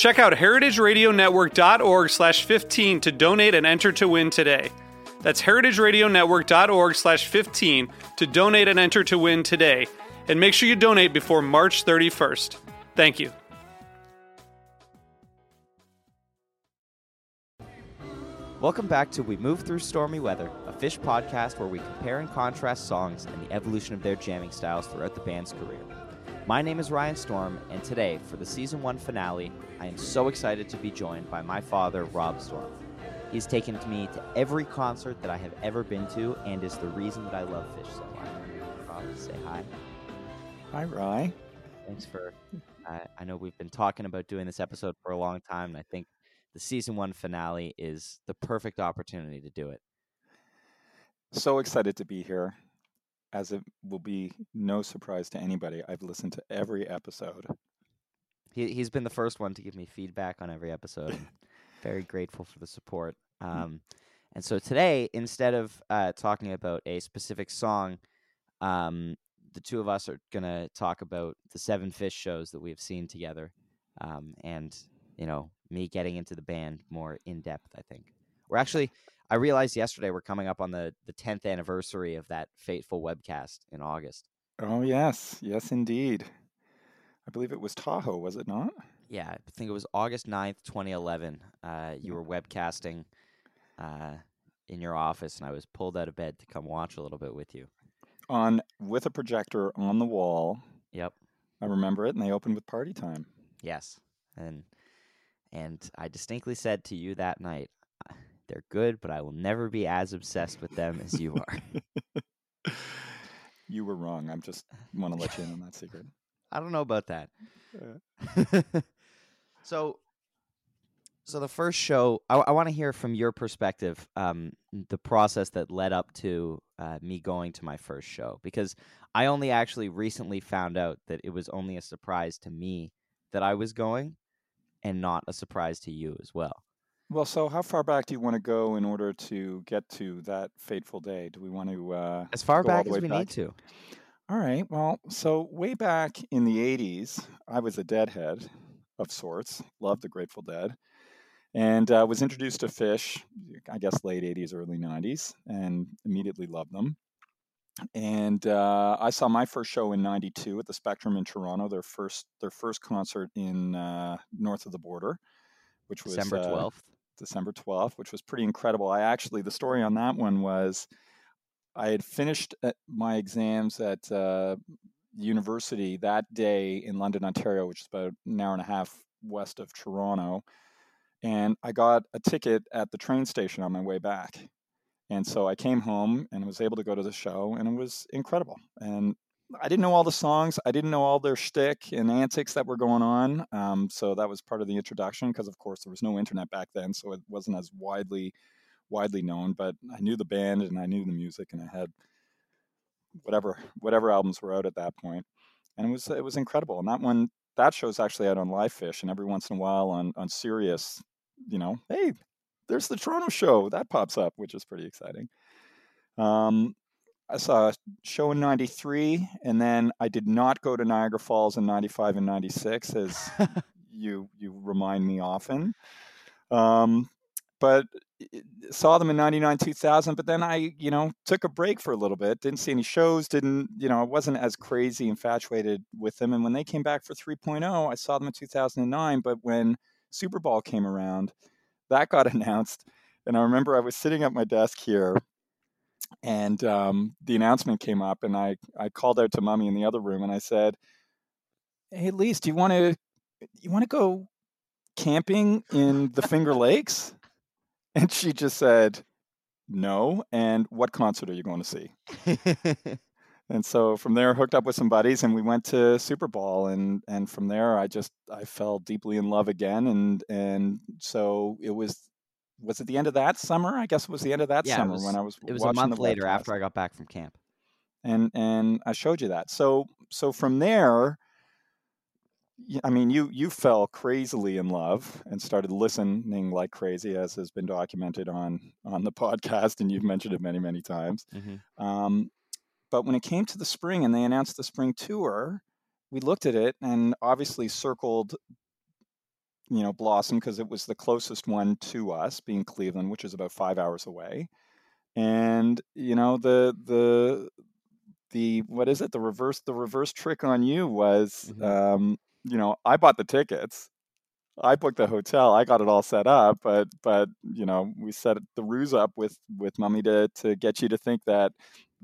Check out heritageradionetwork.org slash 15 to donate and enter to win today. That's heritageradionetwork.org slash 15 to donate and enter to win today. And make sure you donate before March 31st. Thank you. Welcome back to We Move Through Stormy Weather, a Phish podcast where we compare and contrast songs and the evolution of their jamming styles throughout the band's career. My name is Ryan Storm, and today, for the season one finale, I am so excited to be joined by my father, Rob Storm. He's taken me to every concert that I have ever been to and is the reason that I love Phish so much. Rob, say hi. Hi, Rye. Thanks for. I I know we've been talking about doing this episode for a long time, and I think the season one finale is the perfect opportunity to do it. So excited to be here. As it will be no surprise to anybody, I've listened to every episode. He he's been the first one to give me feedback on every episode. and very grateful for the support. Um, and so today, instead of uh, talking about a specific song, um, the two of us are gonna talk about the seven Phish shows that we've seen together, um, and you know me getting into the band more in depth. I think we're actually. I realized yesterday we're coming up on the the tenth anniversary of that fateful webcast in August. Oh, yes. Yes, indeed. I believe it was Tahoe, was it not? Yeah, I think it was August 9th, 2011. Uh, you were webcasting uh, in your office, and I was pulled out of bed to come watch a little bit with you. On with a projector on the wall. Yep. I remember it, and they opened with Party Time. Yes. And and I distinctly said to you that night, "Uh, they're good, but I will never be as obsessed with them as you are. You were wrong. I'm just want to let you in on that secret. I don't know about that. Uh, so so the first show i, I want to hear from your perspective um, the process that led up to uh, me going to my first show because i only actually recently found out that it was only a surprise to me that i was going and not a surprise to you as well Well, so how far back do you want to go in order to get to that fateful day? Do we want to uh, as far back as we back? need to All right. Well, so way back in the 80s, I was a Deadhead of sorts, loved the Grateful Dead, and uh, was introduced to Phish, I guess late 80s, early 90s, and immediately loved them. And uh, I saw my first show in '92 at the Spectrum in Toronto. Their first, their first concert in uh, north of the border, which was december uh, 12th December 12th, which was pretty incredible. I actually, the story on that one was I had finished uh, my exams at uh, university that day in London, Ontario, which is about an hour and a half west of Toronto. And I got a ticket at the train station on my way back. And so I came home and was able to go to the show, and it was incredible. And I didn't know all the songs. I didn't know all their shtick and antics that were going on. Um, so that was part of the introduction because, of course, there was no internet back then, so it wasn't as widely widely known. But I knew the band and I knew the music, and I had whatever whatever albums were out at that point, and it was it was incredible. And that one that show's actually out on Live Phish, and every once in a while on on Sirius, you know, hey, there's the Toronto show that pops up, which is pretty exciting. Um, I saw a show in '93, and then I did not go to Niagara Falls in '95 and '96, as you you remind me often. Um, but saw them in 99 2000 but then i you know took a break for a little bit didn't see any shows didn't you know i wasn't as crazy infatuated with them and when they came back for 3.0 i saw them in 2009 but when Super Ball came around that got announced and i remember i was sitting at my desk here and um, the announcement came up and I, I called out to mommy in the other room and i said hey Lise, do you want to you want to go camping in the finger lakes and she just said, no. And what concert are you going to see? and so from there, hooked up with some buddies, and we went to Super Ball. And and from there, I just I fell deeply in love again. And and so it was was it the end of that summer? I guess it was the end of that yeah, summer was, when I was. It was a month later webcast. after I got back from camp. And and I showed you that. So so from there I mean, you you fell crazily in love and started listening like crazy, as has been documented on on the podcast, and you've mentioned it many many times. Mm-hmm. Um, but when it came to the spring and they announced the spring tour, we looked at it and obviously circled, you know, Blossom because it was the closest one to us, being Cleveland, which is about five hours away. And you know the the the what is it the reverse the reverse trick on you was Mhm. um, you know, I bought the tickets. I booked the hotel. I got it all set up, but but you know, we set the ruse up with with mummy to to get you to think that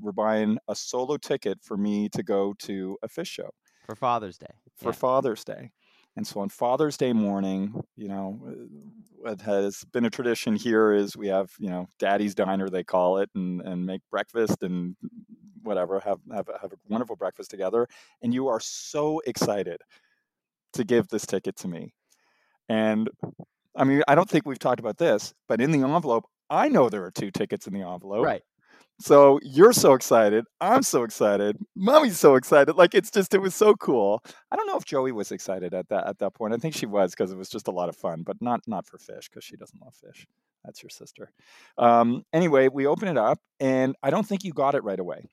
we're buying a solo ticket for me to go to a Phish show for Father's Day. for Father's Day. And so on Father's Day morning, you know, uh, what has been a tradition here is we have, you know, Daddy's Diner they call it, and and make breakfast and whatever, have have have a wonderful breakfast together. And you are so excited to give this ticket to me. And I mean, I don't think we've talked about this, but in the envelope, I know there are two tickets in the envelope. Right. So you're so excited. I'm so excited. Mommy's so excited. Like it's just it was so cool. I don't know if Joey was excited at that at that point. I think she was because it was just a lot of fun, but not not for Phish because she doesn't love Phish. That's your sister. Um, anyway, we open it up, and I don't think you got it right away.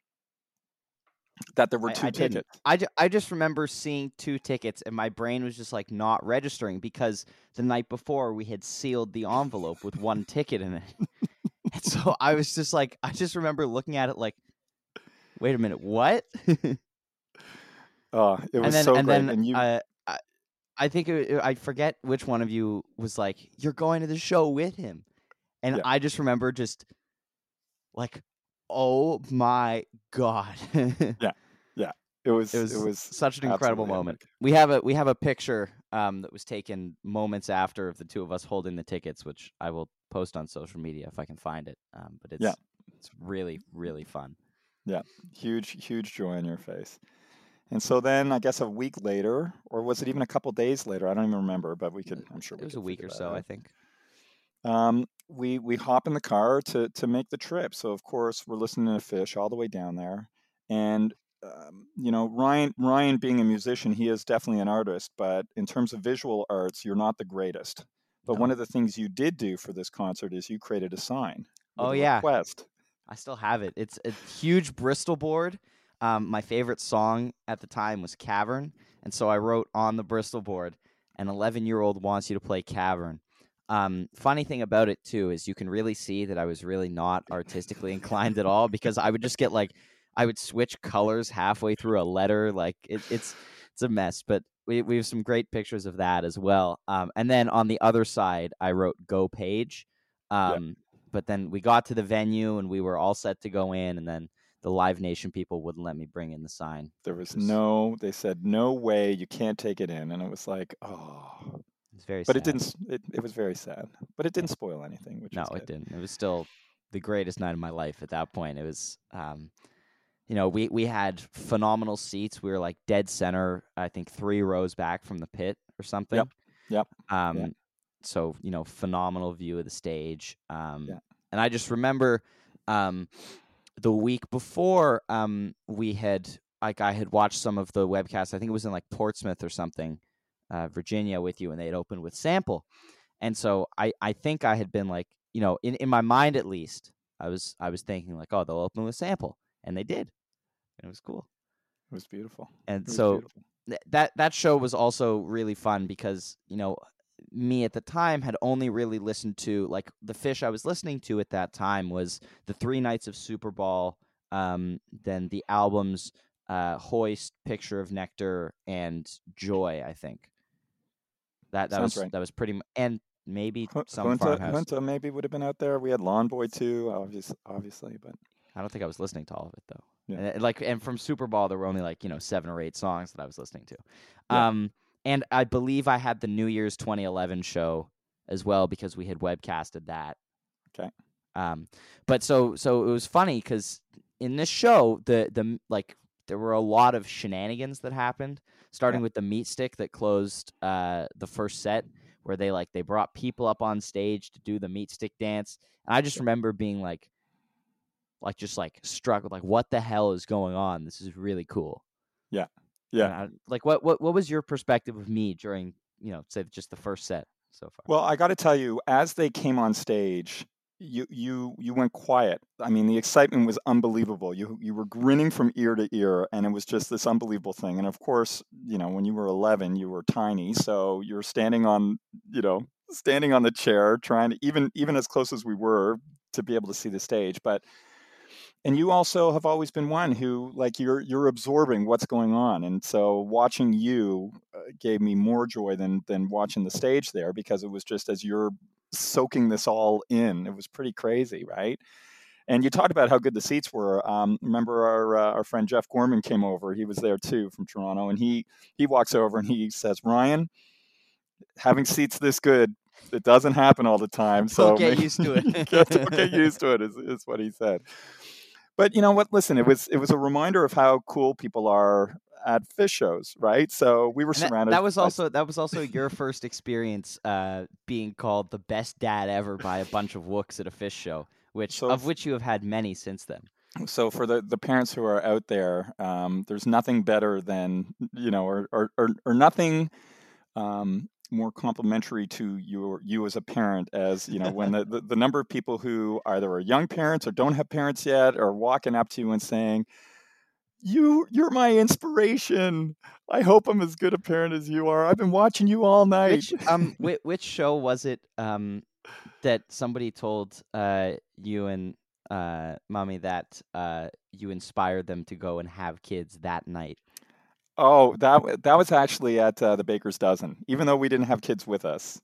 That there were I- two I didn't. tickets. I, ju- I just remember seeing two tickets and my brain was just like not registering because the night before we had sealed the envelope with one ticket in it. And so I was just like, I just remember looking at it like, wait a minute, what? Oh, it was then, so and great. then and you, uh, I, I think it, I forget which one of you was like, you're going to the show with him. And Yeah. I just remember just like, oh my God. Yeah, yeah. It was it was it was such an incredible moment. epic. We have a we have a picture um, that was taken moments after of the two of us holding the tickets, which I will post on social media if I can find it. Um, but it's Yeah. it's really really fun. Yeah, huge huge joy on your face. And so then I guess a week later, or was it even a couple days later? I don't even remember, but we could. I'm sure It we was a week or so. I think. um, we we hop in the car to to make the trip. So of course we're listening to Phish all the way down there, and um, you know Ryan Ryan being a musician, he is definitely an artist, but in terms of visual arts, you're not the greatest. But one of the things you did do for this concert is you created a sign. Oh, a yeah. request. I still have it. It's a huge Bristol board. Um, my favorite song at the time was Cavern, and so I wrote on the Bristol board, "An 11 year old wants you to play Cavern." Um, funny thing about it too is you can really see that I was really not artistically inclined at all because I would just get like I would switch colors halfway through a letter. Like it, it's it's a mess, but we we have some great pictures of that as well. Um, and then on the other side, I wrote "Go Page." Um, but then we got to the venue and we were all set to go in and then the live nation people wouldn't let me bring in the sign There was no. They said no way. You can't take it in, and it was like, oh. it's very But sad. it didn't. It, it was very sad. But it didn't spoil anything, which no it didn't it was still the greatest night of my life at that point it was um you know we we had phenomenal seats. We were like dead center i think three rows back from the pit or something. Yep. um so you know phenomenal view of the stage. Um Yeah. and i just remember um the week before um we had like i had watched some of the webcasts. I think it was in like portsmouth or something uh virginia with you and they had opened with sample. And so i i think i had been like you know, in, in my mind at least, I was I was thinking like, oh, they'll open with sample, and they did, and it was cool. It was beautiful. And was so beautiful. th- that that show was also really fun because you know me at the time had only really listened to like the Phish I was listening to at that time was the three nights of Super Ball, um, then the albums uh, Hoist, Picture of Nectar, and Joy. I think that that Sounds was right. that was pretty m- and maybe Hu- some Junta, farmhouse. Junta maybe would have been out there. We had Lawn Boy too, obviously, obviously, but I don't think I was listening to all of it though. Yeah. And, like and from Super Ball there were only like, you know, 7 or 8 songs that I was listening to. Yeah. Um and I believe I had the New Year's 2011 show as well because we had webcasted that. Okay. Um but so so it was funny cuz in this show the the like there were a lot of shenanigans that happened starting Yeah. with the meat stick that closed uh the first set where they like they brought people up on stage to do the meat stick dance and I just remember being like like just like struck with like what the hell is going on this is really cool yeah, Yeah. I- like what what what was your perspective of me during you know say just the first set so far Well, I got to tell you, as they came on stage, you you you went quiet. I mean, the excitement was unbelievable. You you were grinning from ear to ear, and it was just this unbelievable thing. And of course, you know, when you were 11, you were tiny, so you're standing on, you know, standing on the chair, trying to even even as close as we were to be able to see the stage, but. And you also have always been one who, like, you're you're absorbing what's going on, and so watching you uh, gave me more joy than than watching the stage there because it was just as you're soaking this all in. It was pretty crazy, right? And you talked about how good the seats were. Um, remember our uh, our friend Jeff Gorman came over. He was there too from Toronto, and he he walks over and he says, "Ryan, having seats this good, it doesn't happen all the time. So Don't get used to it." get- don't get used to it. Is, is what he said. But you know what? Listen, it was it was a reminder of how cool people are at Phish shows, right? So we were And that, surrounded. that was by- also that was also your first experience uh, being called the best dad ever by a bunch of wooks at a Phish show, which So of which you have had many since then. so for the, the parents who are out there, um, there's nothing better than you know, or or or, or nothing um, more complimentary to your you as a parent as you know when the, the, the number of people who either are young parents or don't have parents yet are walking up to you and saying you you're my inspiration. I hope i'm as good a parent as you are. I've been watching you all night. Which um which, which show was it um that somebody told uh you and uh mommy that uh you inspired them to go and have kids that night? Oh, that that was actually at uh, the Baker's Dozen. Even though we didn't have kids with us,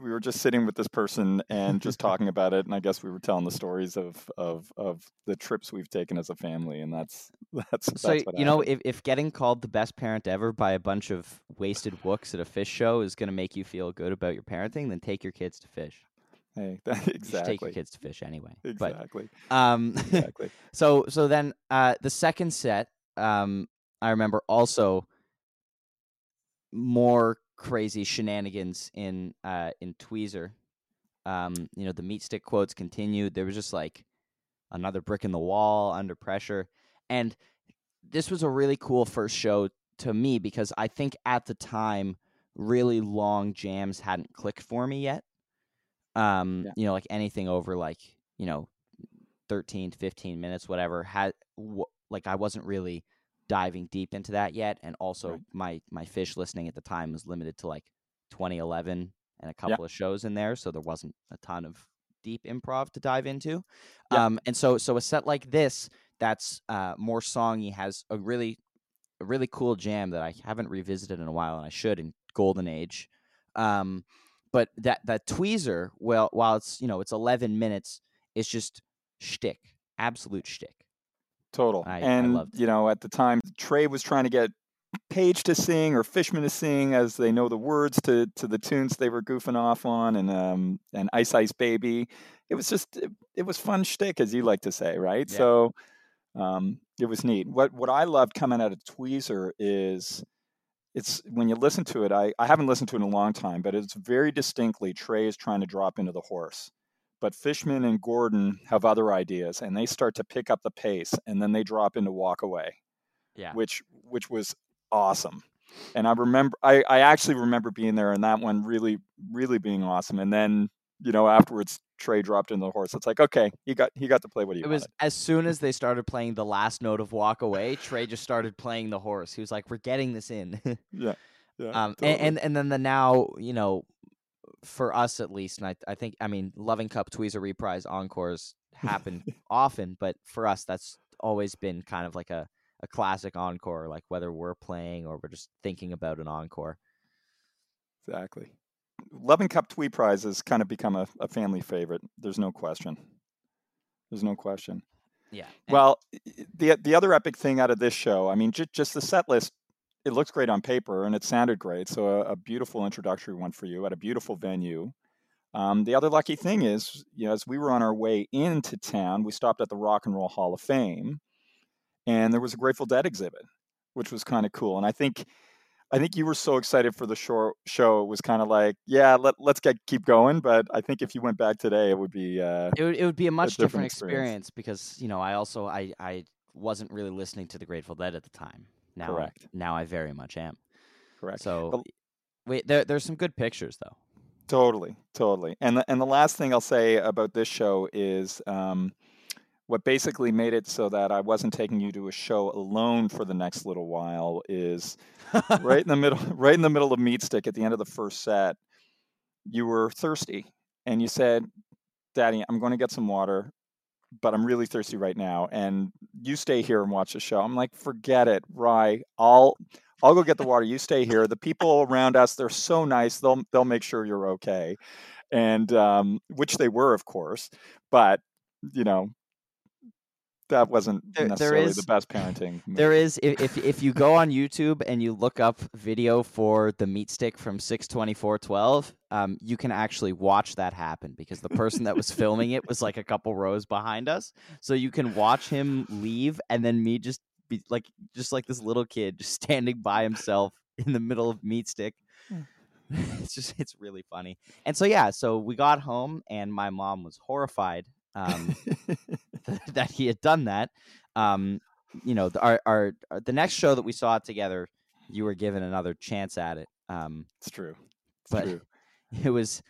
we were just sitting with this person and just talking about it. And I guess we were telling the stories of of of the trips we've taken as a family, and that's that's So that's what you know, if, if getting called the best parent ever by a bunch of wasted wooks at a Phish show is going to make you feel good about your parenting, then take your kids to Phish. hey, that, You take your kids to Phish anyway. exactly, But um, exactly. so so then uh, the second set, um, I remember also more crazy shenanigans in uh, in Tweezer. Um, you know, the meat stick quotes continued. There was just like another brick in the wall under pressure, and this was a really cool first show to me because I think at the time, really long jams hadn't clicked for me yet. Um, Yeah. you know, like anything over like you know 13 to 15 minutes whatever had w- like i wasn't really diving deep into that yet and also Right. my my Phish listening at the time was limited to like 2011 and a couple of shows in there so there wasn't a ton of deep improv to dive into Yeah. um and so so a set like this that's uh more songy has a really a really cool jam that i haven't revisited in a while and i should in golden age um but that that tweezer well while it's you know it's 11 minutes it's just shtick, absolute shtick. Total. I- I and loved- you know, at the time, Trey was trying to get Page to sing or Fishman to sing as they know the words to to the tunes they were goofing off on, and um and Ice Ice Baby. It was just it, it was fun shtick, as you like to say, right? Yeah. So um, it was neat. What what I loved coming out of Tweezer is it's when you listen to it. I I haven't listened to it in a long time, but it's very distinctly Trey is trying to drop into the horse but Fishman and Gordon have other ideas, and they start to pick up the pace, and then they drop into Walk Away, Yeah. which which was awesome. And I remember, I, I actually remember being there, and that one really, really being awesome. And then you know, afterwards Trey dropped into the horse. It's like, okay, he got he got to play what he It was as soon as they started playing the last note of Walk Away, Trey just started playing the horse. He was like, "We're getting this in." Yeah. Yeah. um, totally. and, and and then the now, you know, for us at least, and I I think I mean, Loving Cup Tweezer reprise encores happen often, but for us, that's always been kind of like a a classic encore, like whether we're playing or we're just thinking about an encore. Exactly. Loving Cup Tweeprise has kind of become a, a family favorite. There's no question. There's no question. Yeah. Well, the the other epic thing out of this show, I mean, just just the set list. It looks great on paper and it sounded great. So a, a beautiful introductory one for you at a beautiful venue. Um, the other lucky thing is, you know, as we were on our way into town, we stopped at the Rock and Roll Hall of Fame, and there was a Grateful Dead exhibit, which was kind of cool. And I think, I think you were so excited for the show. Show it was kind of like, yeah, let let's get keep going. But I think if you went back today, it would be. Uh, it would, it would be a much different different, experience. experience. because you know I also I I wasn't really listening to the Grateful Dead at the time. Now Correct. now I very much am. correct. So But- wait, there there's some good pictures though. Totally, totally. And the, and the last thing I'll say about this show is um, what basically made it so that I wasn't taking you to a show alone for the next little while is right in the middle, right in the middle of Meat Stick at the end of the first set. You were thirsty, and you said, "Daddy, I'm going to get some water." But I'm really thirsty right now, and you stay here and watch the show. I'm like, forget it, Rye. I'll I'll go get the water. You stay here. The people around us, they're so nice. They'll they'll make sure you're okay, and um, which they were, of course. But you know, that wasn't There- there necessarily is- the best parenting. move. There is if, if if you go on YouTube and you look up video for the meat stick from six twenty four twelve, um, you can actually watch that happen because the person that was filming it was like a couple rows behind us, so you can watch him leave and then me just be like just like this little kid just standing by himself in the middle of meat stick. it's just it's really funny. And so yeah, so we got home and my mom was horrified um, that he had done that. Um, you know, the, our, our our- the next show that we saw together, you were given another chance at it. Um, it's true. It's but true. it was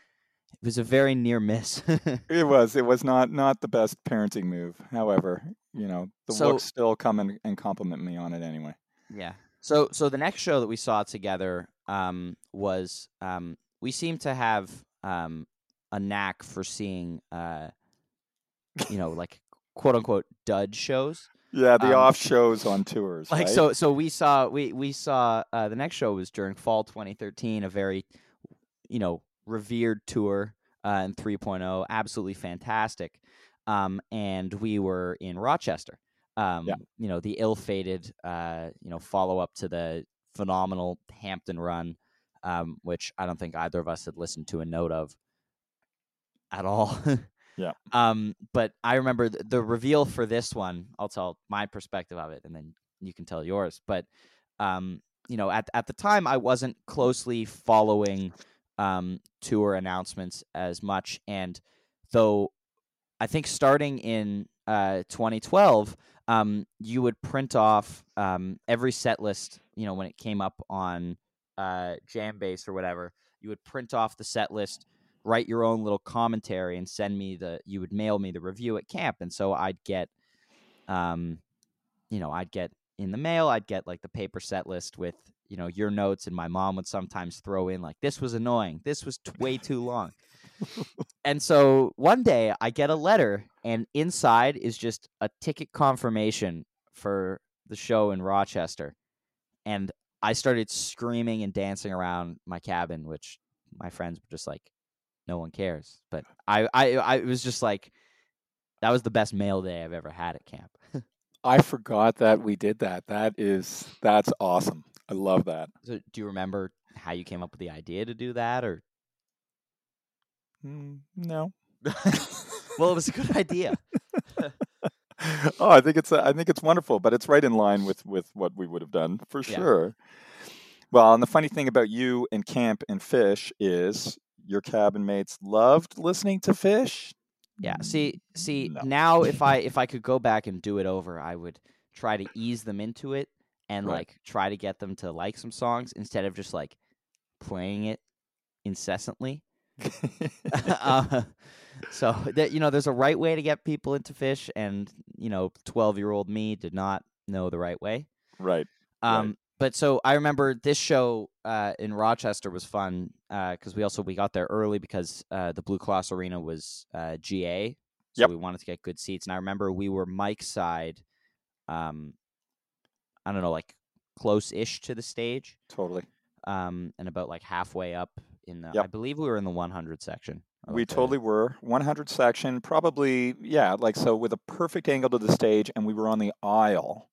it was a very near miss. It was. It was not not the best parenting move. However, you know, the So- looks still come and, and compliment me on it anyway. yeah. So so the next show that we saw together um, was um, we seem to have um, a knack for seeing uh, you know like quote unquote dud shows. Yeah, the Um, off shows on tours. like right? so so we saw we we saw uh the next show was during fall 2013 a very you know revered tour uh in 3.0 absolutely fantastic um and we were in rochester um Yeah. you know the ill-fated uh you know follow up to the phenomenal hampton run um which i don't think either of us had listened to a note of at all Yeah. um but i remember th- the reveal for this one i'll tell my perspective of it and then you can tell yours but um you know at at the time i wasn't closely following um tour announcements as much and though i think starting in uh 2012 um you would print off um every set list you know when it came up on uh jambase or whatever you would print off the set list write your own little commentary and send me the you would mail me the review at camp and so i'd get um you know i'd get in the mail i'd get like the paper set list with you know your notes and my mom would sometimes throw in like this was annoying. This was t- way too long. And so one day i get a letter and inside is just a ticket confirmation for the show in rochester and i started screaming and dancing around my cabin which my friends were just like no one cares but i i, I it was just like that was the best mail day i've ever had at camp I forgot that we did that. That is that's awesome. I love that. so do you remember how you came up with the idea to do that or Mm, no. well it was a good idea oh, I think it's I think it's wonderful, but it's right in line with with what we would have done for Yeah. sure. Well, and the funny thing about you and camp and Phish is your cabin mates loved listening to Phish. Yeah. See, see No. now if I if I could go back and do it over, I would try to ease them into it and Right. like try to get them to like some songs instead of just like playing it incessantly. uh, so that you know, there's a right way to get people into Phish, and you know, 12 year old me did not know the right way. right. Um, but so I remember this show uh, in Rochester was fun because we also we got there early because uh, the Blue Cross Arena was uh, GA, so Yep. we wanted to get good seats. And I remember we were Mike's side, um, I don't know, like close-ish to the stage, Totally. um, and about like halfway up in the. I believe we were in the 100 section. We totally were 100 section, probably yeah, like so with a perfect angle to the stage, and we were on the aisle,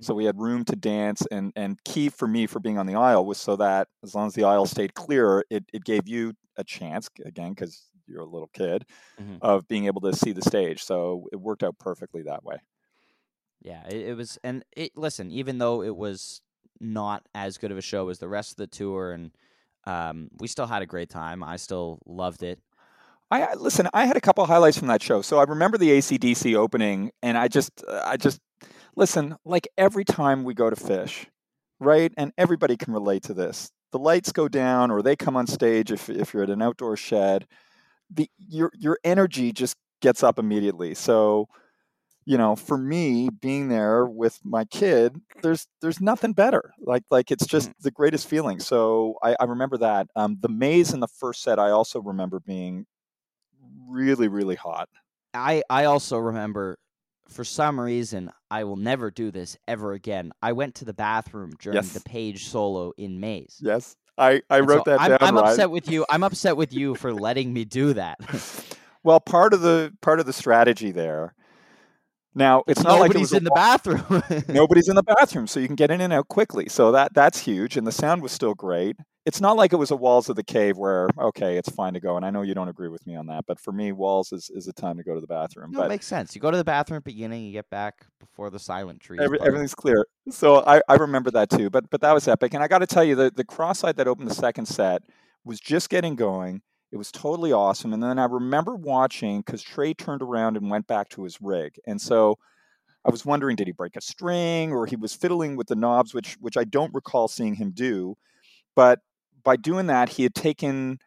so we had room to dance. And and key for me for being on the aisle was so that as long as the aisle stayed clear, it it gave you a chance again because you're a little kid Mhm. of being able to see the stage. So it worked out perfectly that way. Yeah, it, it was, and it. Listen, even though it was not as good of a show as the rest of the tour, and um, we still had a great time. I still loved it. I I- listen. I had a couple highlights from that show. So I remember the ACDC opening, and I just, uh, I just listen. Like every time we go to Phish, right? And everybody can relate to this. The lights go down, or they come on stage. If if you're at an outdoor shed, the your your energy just gets up immediately. So, you know, for me, being there with my kid, there's there's nothing better. Like like it's just the greatest feeling. So I, I remember that. Um, the maze in the first set, I also remember being really really hot. I I also remember, for some reason, I will never do this ever again. I went to the bathroom during Yes. the Page solo in Maze. Yes, I I And wrote so that I'm, down. I'm upset with you. I'm upset with you for letting me do that. well, part of the part of the strategy there. Now it's not like Nobody's was a in the bathroom. Nobody's in the bathroom, so you can get in and out quickly. So that that's huge, and the sound was still great. It's not like it was a Walls of the Cave where okay, it's fine to go. And I know you don't agree with me on that, but for me, Walls is, is a time to go to the bathroom. no, it makes sense. You go to the bathroom at the beginning, you get back before the silent trees. Every, everything's clear. So I, I remember that too. But but that was epic. And I got to tell you, the the Crosseyed that opened the second set was just getting going. It was totally awesome. And then I remember watching because Trey turned around and went back to his rig. And so I was wondering, did he break a string or he was fiddling with the knobs, which which I don't recall seeing him do. But by doing that, he had taken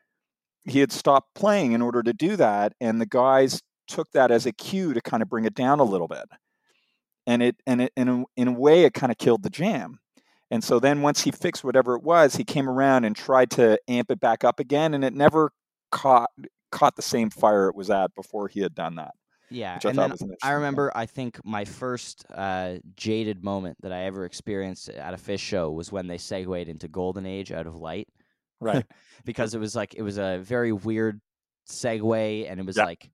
he had stopped playing in order to do that, and the guys took that as a cue to kind of bring it down a little bit and it and it in a, in a way it kind of killed the jam and so then once he fixed whatever it was he came around and tried to amp it back up again and it never caught caught the same fire it was at before he had done that Yeah, and then I remember. I think my first uh, jaded moment that I ever experienced at a Phish show was when they segued into Golden Age out of light, right because it was like it was a very weird segue, and it was Yeah. like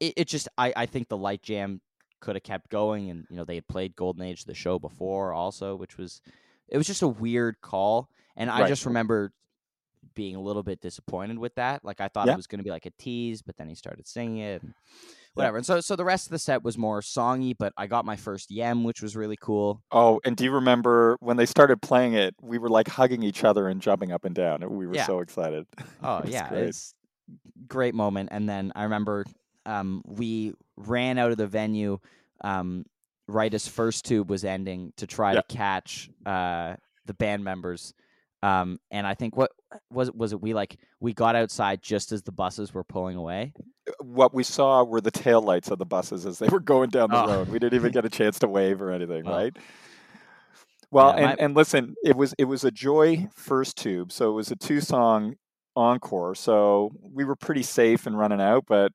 it. It just I I think the light jam could have kept going, and you know they had played Golden Age the show before also, which was it was just a weird call, and I Right. just remember being a little bit disappointed with that. Like I thought Yeah. it was going to be like a tease, but then he started singing it. And whatever. And so so the rest of the set was more songy, but I got my first yem, which was really cool. oh and do you remember when they started playing it we were like hugging each other and jumping up and down we were Yeah. so excited Oh It yeah, great. it's great moment. And then I remember um, we ran out of the venue um, right as first tube was ending to try Yeah. to catch uh, the band members. Um, and I think what was it, was it we like we got outside just as the buses were pulling away. what we saw were the taillights of the buses as they were going down the Oh. road. We didn't even get a chance to wave or anything, Oh. right? Well, Yeah, and, and listen, it was it was a Joy first tube, so it was a two song encore. So we were pretty safe in running out, but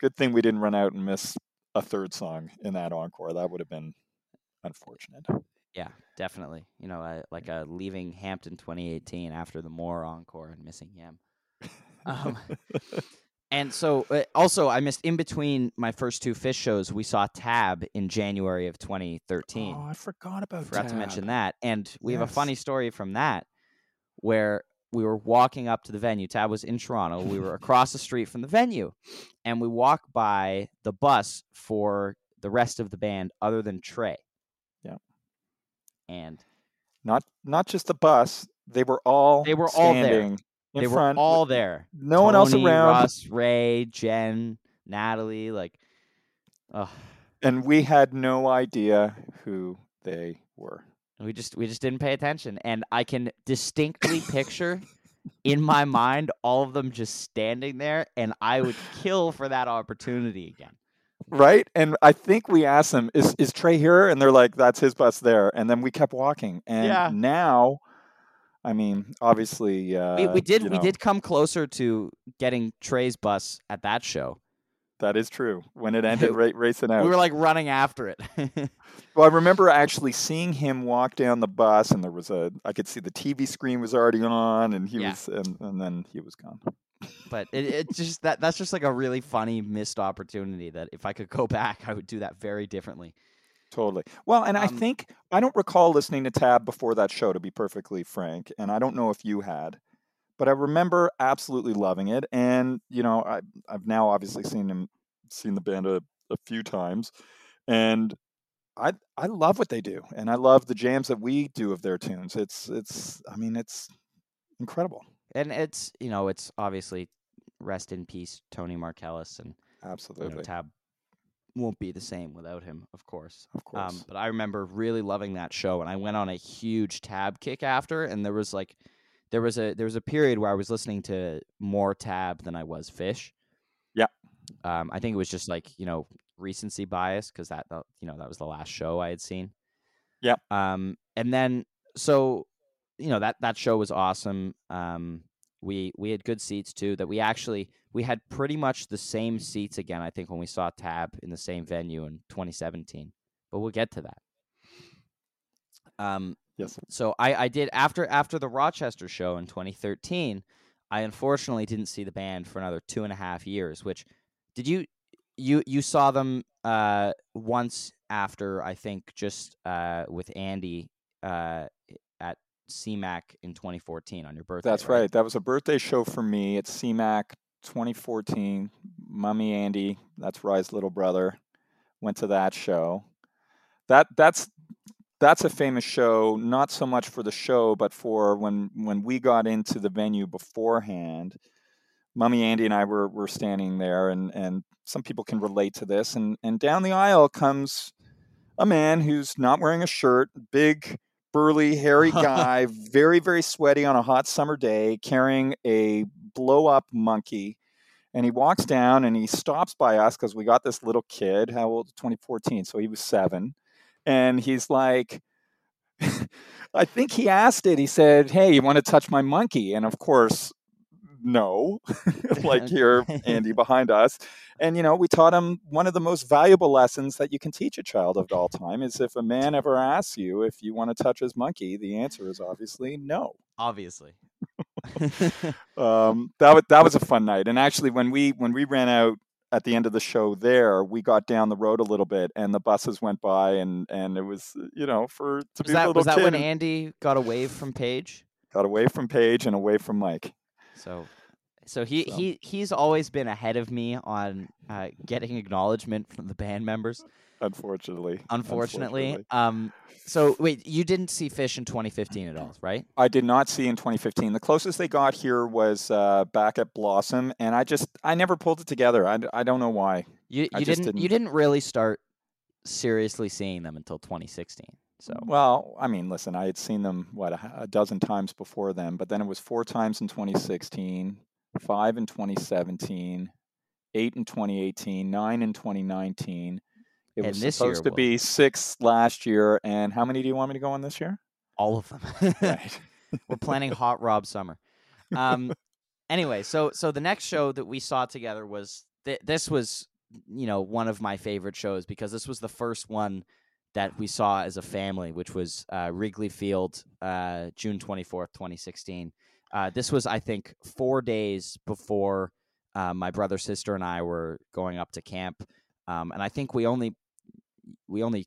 good thing we didn't run out and miss a third song in that encore. That would have been unfortunate. Yeah, definitely. You know, uh, like uh, leaving Hampton 2018 after the Moore encore and missing him. Um, and so, uh, also, I missed in between my first two fish shows. We saw Tab in January of 2013. Oh, I forgot about Forgot to mention that. And we have a funny story from that where we were walking up to the venue. Tab was in Toronto. We were across the street from the venue. And we walk by the bus for the rest of the band other than Trey. And Not not just the bus; they were all They were all there. in they front. were all there. no one else Tony, around. Russ, Ray, Jen, Natalie, like, oh, and we had no idea who they were. we just we just didn't pay attention. And I can distinctly picture in my mind, all of them just standing there, and I would kill for that opportunity again. Right? And I think we asked them, "Is is Trey here?" And they're like, "That's his bus there." And then we kept walking. And Yeah. now, I mean, obviously, uh, We, we did we know, did come closer to getting Trey's bus at that show. That is true. When it ended, ra- racing out. We were like running after it. Well, I remember actually seeing him walk down the bus, and there was a. I could see the TV screen was already on, and he Yeah. was, and, and then he was gone. But it, it just that that's just like a really funny missed opportunity that if I could go back, I would do that very differently. Totally. Well, and I Um, think I don't recall listening to Tab before that show, to be perfectly frank, and I don't know if you had, but I remember absolutely loving it. And you know, I, I've now obviously seen him, seen the band a, a few times, and I I love what they do, and I love the jams that we do of their tunes. It's it's I mean it's incredible. And it's you know it's obviously rest in peace Tony Markellis and you Absolutely, know, Tab won't be the same without him, of course. of course. Um, but I remember really loving that show, and I went on a huge Tab kick after. And there was like, there was a there was a period where I was listening to more Tab than I was Phish. Yeah. Um, I think it was just like you know recency bias because that that- you know that was the last show I had seen. Yeah. Um, and then so you know that that show was awesome. Um, we we had good seats too. That we actually we had pretty much the same seats again. I think when we saw Tab in the same venue in 2017, but we'll get to that. Um, yes. so I I did after after the Rochester show in 2013. I unfortunately didn't see the band for another two and a half years. Which did you you you saw them uh once after I think just uh with Andy uh CMAC in 2014 on your birthday. That's right. That was a birthday show for me at CMAC 2014. Mummy Andy, that's Rye's little brother, went to that show. That that's that's a famous show, not so much for the show, but for when when we got into the venue beforehand. Mummy Andy and I were were standing there, and and some people can relate to this. And and down the aisle comes a man who's not wearing a shirt, big burly, hairy guy, very, very sweaty on a hot summer day, carrying a blow up monkey. And he walks down and he stops by us because we got this little kid. How old? 2014. So he was seven. And he's like, I think he asked it. He said, Hey, you want to touch my monkey? And of course, no, like here, Andy behind us. And, you know, we taught him one of the most valuable lessons that you can teach a child of all time is if a man ever asks you if you want to touch his monkey, the answer is obviously no. obviously. Um, that, was, that was a fun night. And actually, when we, when we ran out at the end of the show there, we got down the road a little bit and the buses went by and, and it was, you know, for, to was be a that little was that kid when Andy got away from Page? got away from Page and away from Mike. So, so he So- he he's always been ahead of me on uh, getting acknowledgement from the band members. Unfortunately. Unfortunately, um. So wait, you didn't see Phish in 2015 at all, right? I did not see in 2015. The closest they got here was uh, back at Blossom, and I just I never pulled it together. I, I don't know why. You you didn't, you didn't. didn't really start seriously seeing them until 2016. So Well, I mean, listen, I had seen them what a, a dozen times before then, but then it was four times in 2016, five in 2017, eight in 2018, nine in 2019. It And was supposed to will- be six last year, and how many do you want me to go on this year? all of them. Right. We're planning Hot Rob Summer. Um, anyway, so so the next show that we saw together was th- this was you know one of my favorite shows because this was the first one that we saw as a family, which was uh, Wrigley Field, uh, June twenty fourth, twenty sixteen. Uh, this was, I think, four days before uh, my brother, sister, and I were going up to camp, um, and I think we only we only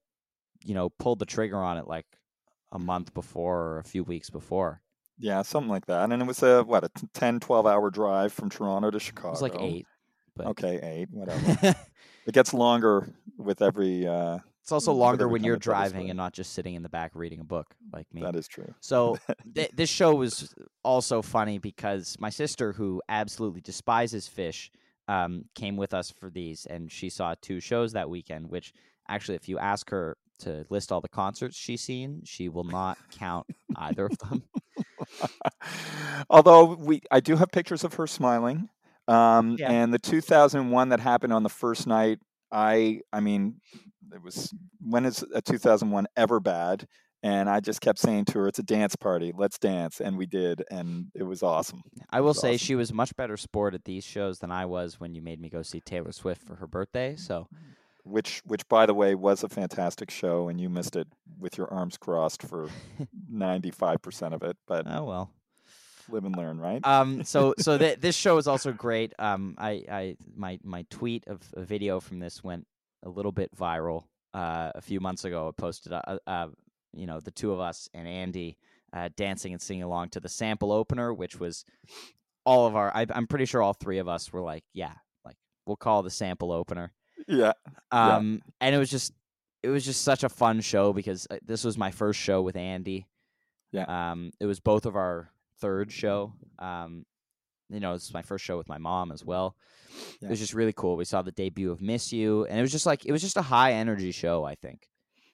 you know pulled the trigger on it like a month before or a few weeks before. Yeah, something like that. And it was a what a 10, 12 hour drive from Toronto to Chicago. It was like eight. But Okay, eight, whatever. it gets longer with every. Uh, it's also longer when you're driving and not just sitting in the back reading a book like me. that is true. So th- this show was also funny because my sister, who absolutely despises Phish, um, came with us for these, and she saw two shows that weekend. Which actually, if you ask her to list all the concerts she's seen, she will not count either of them. Although we, I do have pictures of her smiling. Um, Yeah. And the 2001 that happened on the first night, I, I mean, it was when is a 2001 ever bad? And I just kept saying to her, "It's a dance party. Let's dance," and we did, and it was awesome. I will say awesome. she was much better sport at these shows than I was when you made me go see Taylor Swift for her birthday. So Which, which, by the way, was a fantastic show, and you missed it with your arms crossed for 95% of it. But oh well. live and learn, right? Um. So so th- this show is also great. Um. I I my my tweet of a video from this went a little bit viral. Uh, a few months ago, I posted uh, uh you know the two of us and Andy uh, dancing and singing along to the sample opener, which was all of our. I, I'm pretty sure all three of us were like, yeah, like we'll call the sample opener. yeah, Yeah. Um, and it was just it was just such a fun show because uh, this was my first show with Andy. Yeah. Um, it was both of our third show. Um, you know, it's my first show with my mom as well. It was just really cool. We saw the debut of Miss You, and it was just like it was just a high energy show. I think.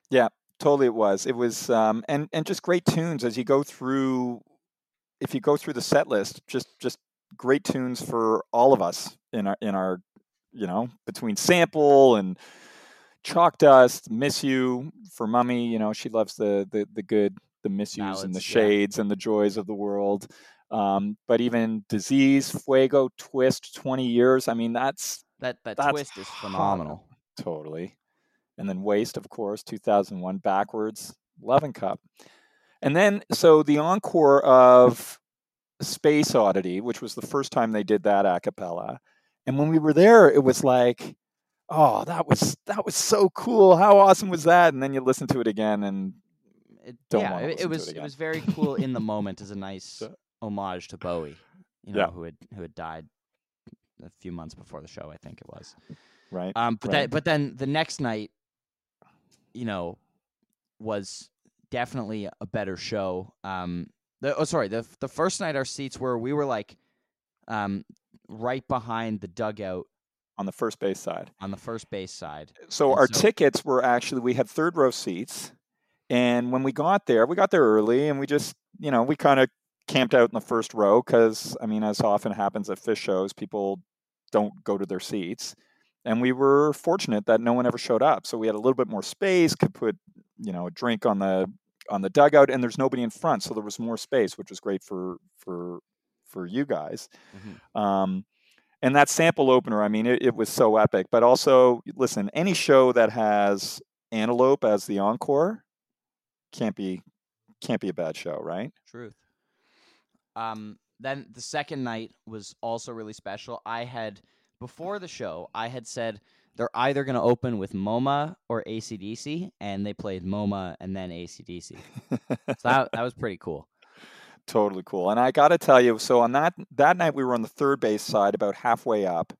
Yeah, totally. It was. It was, um, and and just great tunes as you go through. If you go through the set list, just just great tunes for all of us in our in our, you know, between sample and chalk dust, miss you for mummy. You know, she loves the the the good, the miss yous and the Ballads, yeah. shades and the joys of the world. Um, but even disease, fuego, twist, twenty years. I mean, that's That that That's twist is phenomenal. Totally. And then Waste, of course, 2001, Backwards, Loving Cup. And then, so the encore of Space Oddity, which was the first time they did that a cappella. And when we were there, it was like, oh, that was that was so cool. How awesome was that? And then you listen to it again and It, Don't yeah, it, was it it, was very cool in the moment as a nice. homage to Bowie. You know, Yeah. who had who had died a few months before the show. I think it was. right. Um, but Right. that, but then the next night, you know, was definitely a better show. Um, the, oh, sorry, the the first night our seats were we were like, um, right behind the dugout on the first base side. on the first base side. So And our so- tickets were actually we had third row seats, and when we got there, we got there early, and we just you know we kind of camped out in the first row because I mean, as often happens at Phish shows, people don't go to their seats, and we were fortunate that no one ever showed up, so we had a little bit more space, could put you know a drink on the on the dugout, and there's nobody in front, so there was more space, which was great for for for you guys. Mhm. Um, and that sample opener, I mean, it, it was so epic. But also, listen, any show that has Antelope as the encore can't be can't be a bad show, right? Truth. Um, then the second night was also really special. I had before the show, I had said they're either going to open with MoMA or ACDC, and they played MoMA and then ACDC. So that that was pretty cool. totally cool. And I got to tell you, so on that that night we were on the third base side, about halfway up,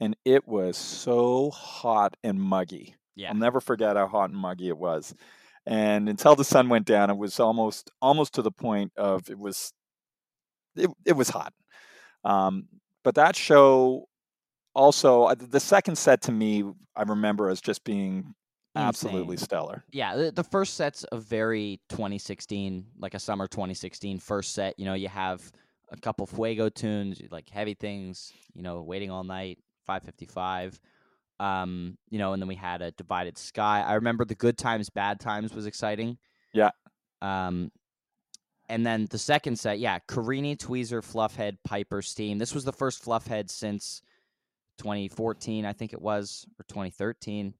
and it was so hot and muggy. Yeah. I'll never forget how hot and muggy it was. And until the sun went down, it was almost almost to the point of it was it, it was hot. Um, but that show also the second set to me I remember as just being absolutely Insane. stellar. Yeah, the, the first set's a very 2016, like a summer 2016 first set. You know, you have a couple Fuego tunes, like Heavy Things, you know, Waiting All Night, 555. Um, you know, and then we had a Divided Sky. I remember the Good Times, Bad Times was exciting. Yeah. Um, and then the second set, yeah, Carini, Tweezer, Fluffhead, Piper, Steam. This was the first Fluffhead since 2014, I think it was, or 2013.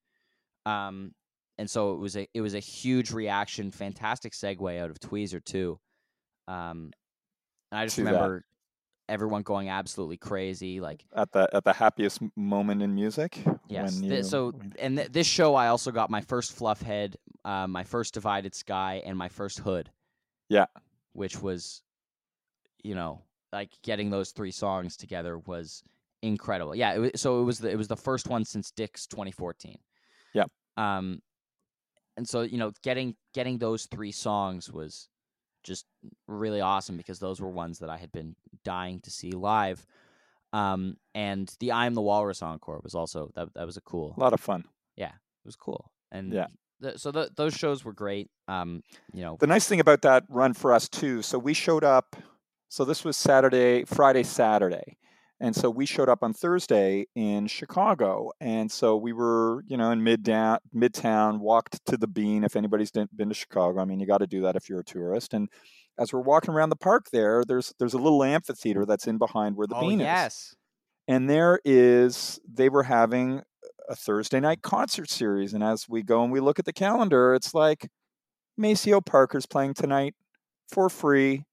Um, and so it was a it was a huge reaction, fantastic segue out of Tweezer too. Um, and I just To that. remember everyone going absolutely crazy, like At the at the happiest moment in music. yes. you- so and th- this show, I also got my first Fluffhead, uh, my first divided sky, and my first hood. Yeah. Which was, you know, like getting those three songs together was incredible. Yeah, it was, so it was the it was the first one since Dick's 2014. Yeah. Um, and so you know, getting getting those three songs was just really awesome because those were ones that I had been dying to see live. Um, and the "I'm the Walrus" encore was also that that was a cool. a lot of fun. Yeah, it was cool, and Yeah. The, so the, those shows were great. Um, you know, The nice thing about that run for us too, so we showed up. So this was Saturday, Friday, Saturday, and so we showed up on Thursday in Chicago, and so we were, you know, in midtown, midtown, walked to the Bean. If anybody's been been to Chicago, I mean, you got to do that if you're a tourist. And as we're walking around the park, there, there's there's a little amphitheater that's in behind where the oh Bean is yes, and there is they were having a Thursday night concert series. And as we go and we look at the calendar, it's like Maceo Parker's playing tonight for free.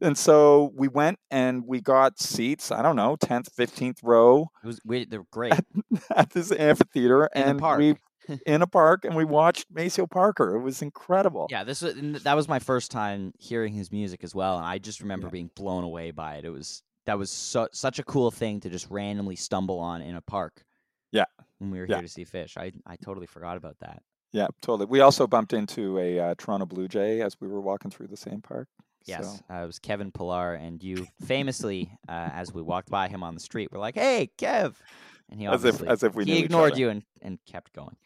And so we went and we got seats, I don't know, 10th, 15th row it was we, they're great at this amphitheater. in and park. we in a park and we watched Maceo Parker. It was incredible. Yeah, this uh, was that was my first time hearing his music as well, and I just remember Yeah. being blown away by it. It was that was so, such a cool thing to just randomly stumble on in a park. Yeah. When we were Yeah. here to see Phish, I I totally forgot about that. Yeah, totally. We also bumped into a uh, Toronto Blue Jay as we were walking through the same park. Yes, So, uh, it was Kevin Pillar, and you famously, uh, as we walked by him on the street, were like, "Hey, Kev," and he as if as if we he ignored you and, and kept going.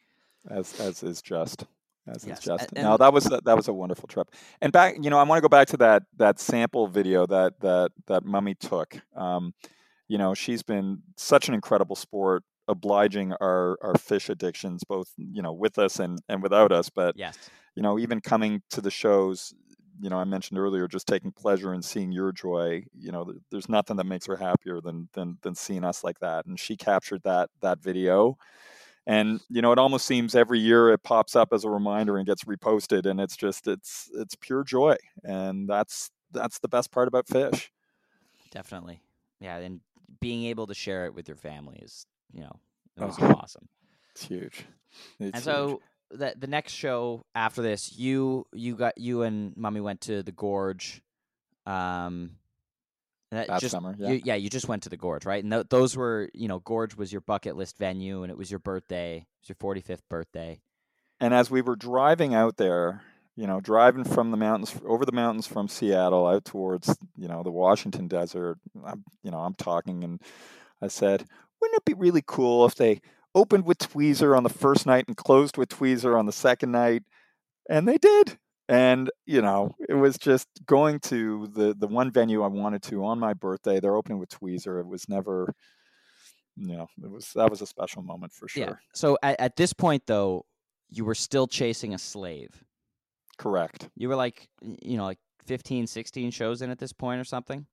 as as is just as Yes, is just a- no that was a, that was a wonderful trip and back you know i want to go back to that that sample video that that that mummy took um you know she's been such an incredible sport obliging our our Phish addictions both you know with us and and without us but Yes, you know even coming to the shows you know i mentioned earlier just taking pleasure in seeing your joy you know there's nothing that makes her happier than than than seeing us like that and she captured that that video. And you know it almost seems every year it pops up as a reminder and gets reposted and it's just it's it's pure joy and that's that's the best part about Phish. Definitely. Yeah, and being able to share it with your family is, you know, it was Oh. awesome. it's huge it's and huge. so the the next show after this, you you got you and mommy went to the gorge. Um, that That just, summer, yeah. You, yeah, you just went to the gorge, right? And th- those were, you know, gorge was your bucket list venue, and it was your birthday. It was your forty fifth birthday. and as we were driving out there, you know, driving from the mountains over the mountains from Seattle out towards, you know, the Washington desert, I'm, you know, I'm talking and I said, wouldn't it be really cool if they opened with Tweezer on the first night and closed with Tweezer on the second night? And they did. And, you know, it was just going to the the one venue I wanted to on my birthday. They're opening with Tweezer. It was never you know, it was that was a special moment for sure. Yeah. So at, at this point, though, you were still chasing a slave. Correct. You were like, you know, like 15, 16 shows in at this point or something.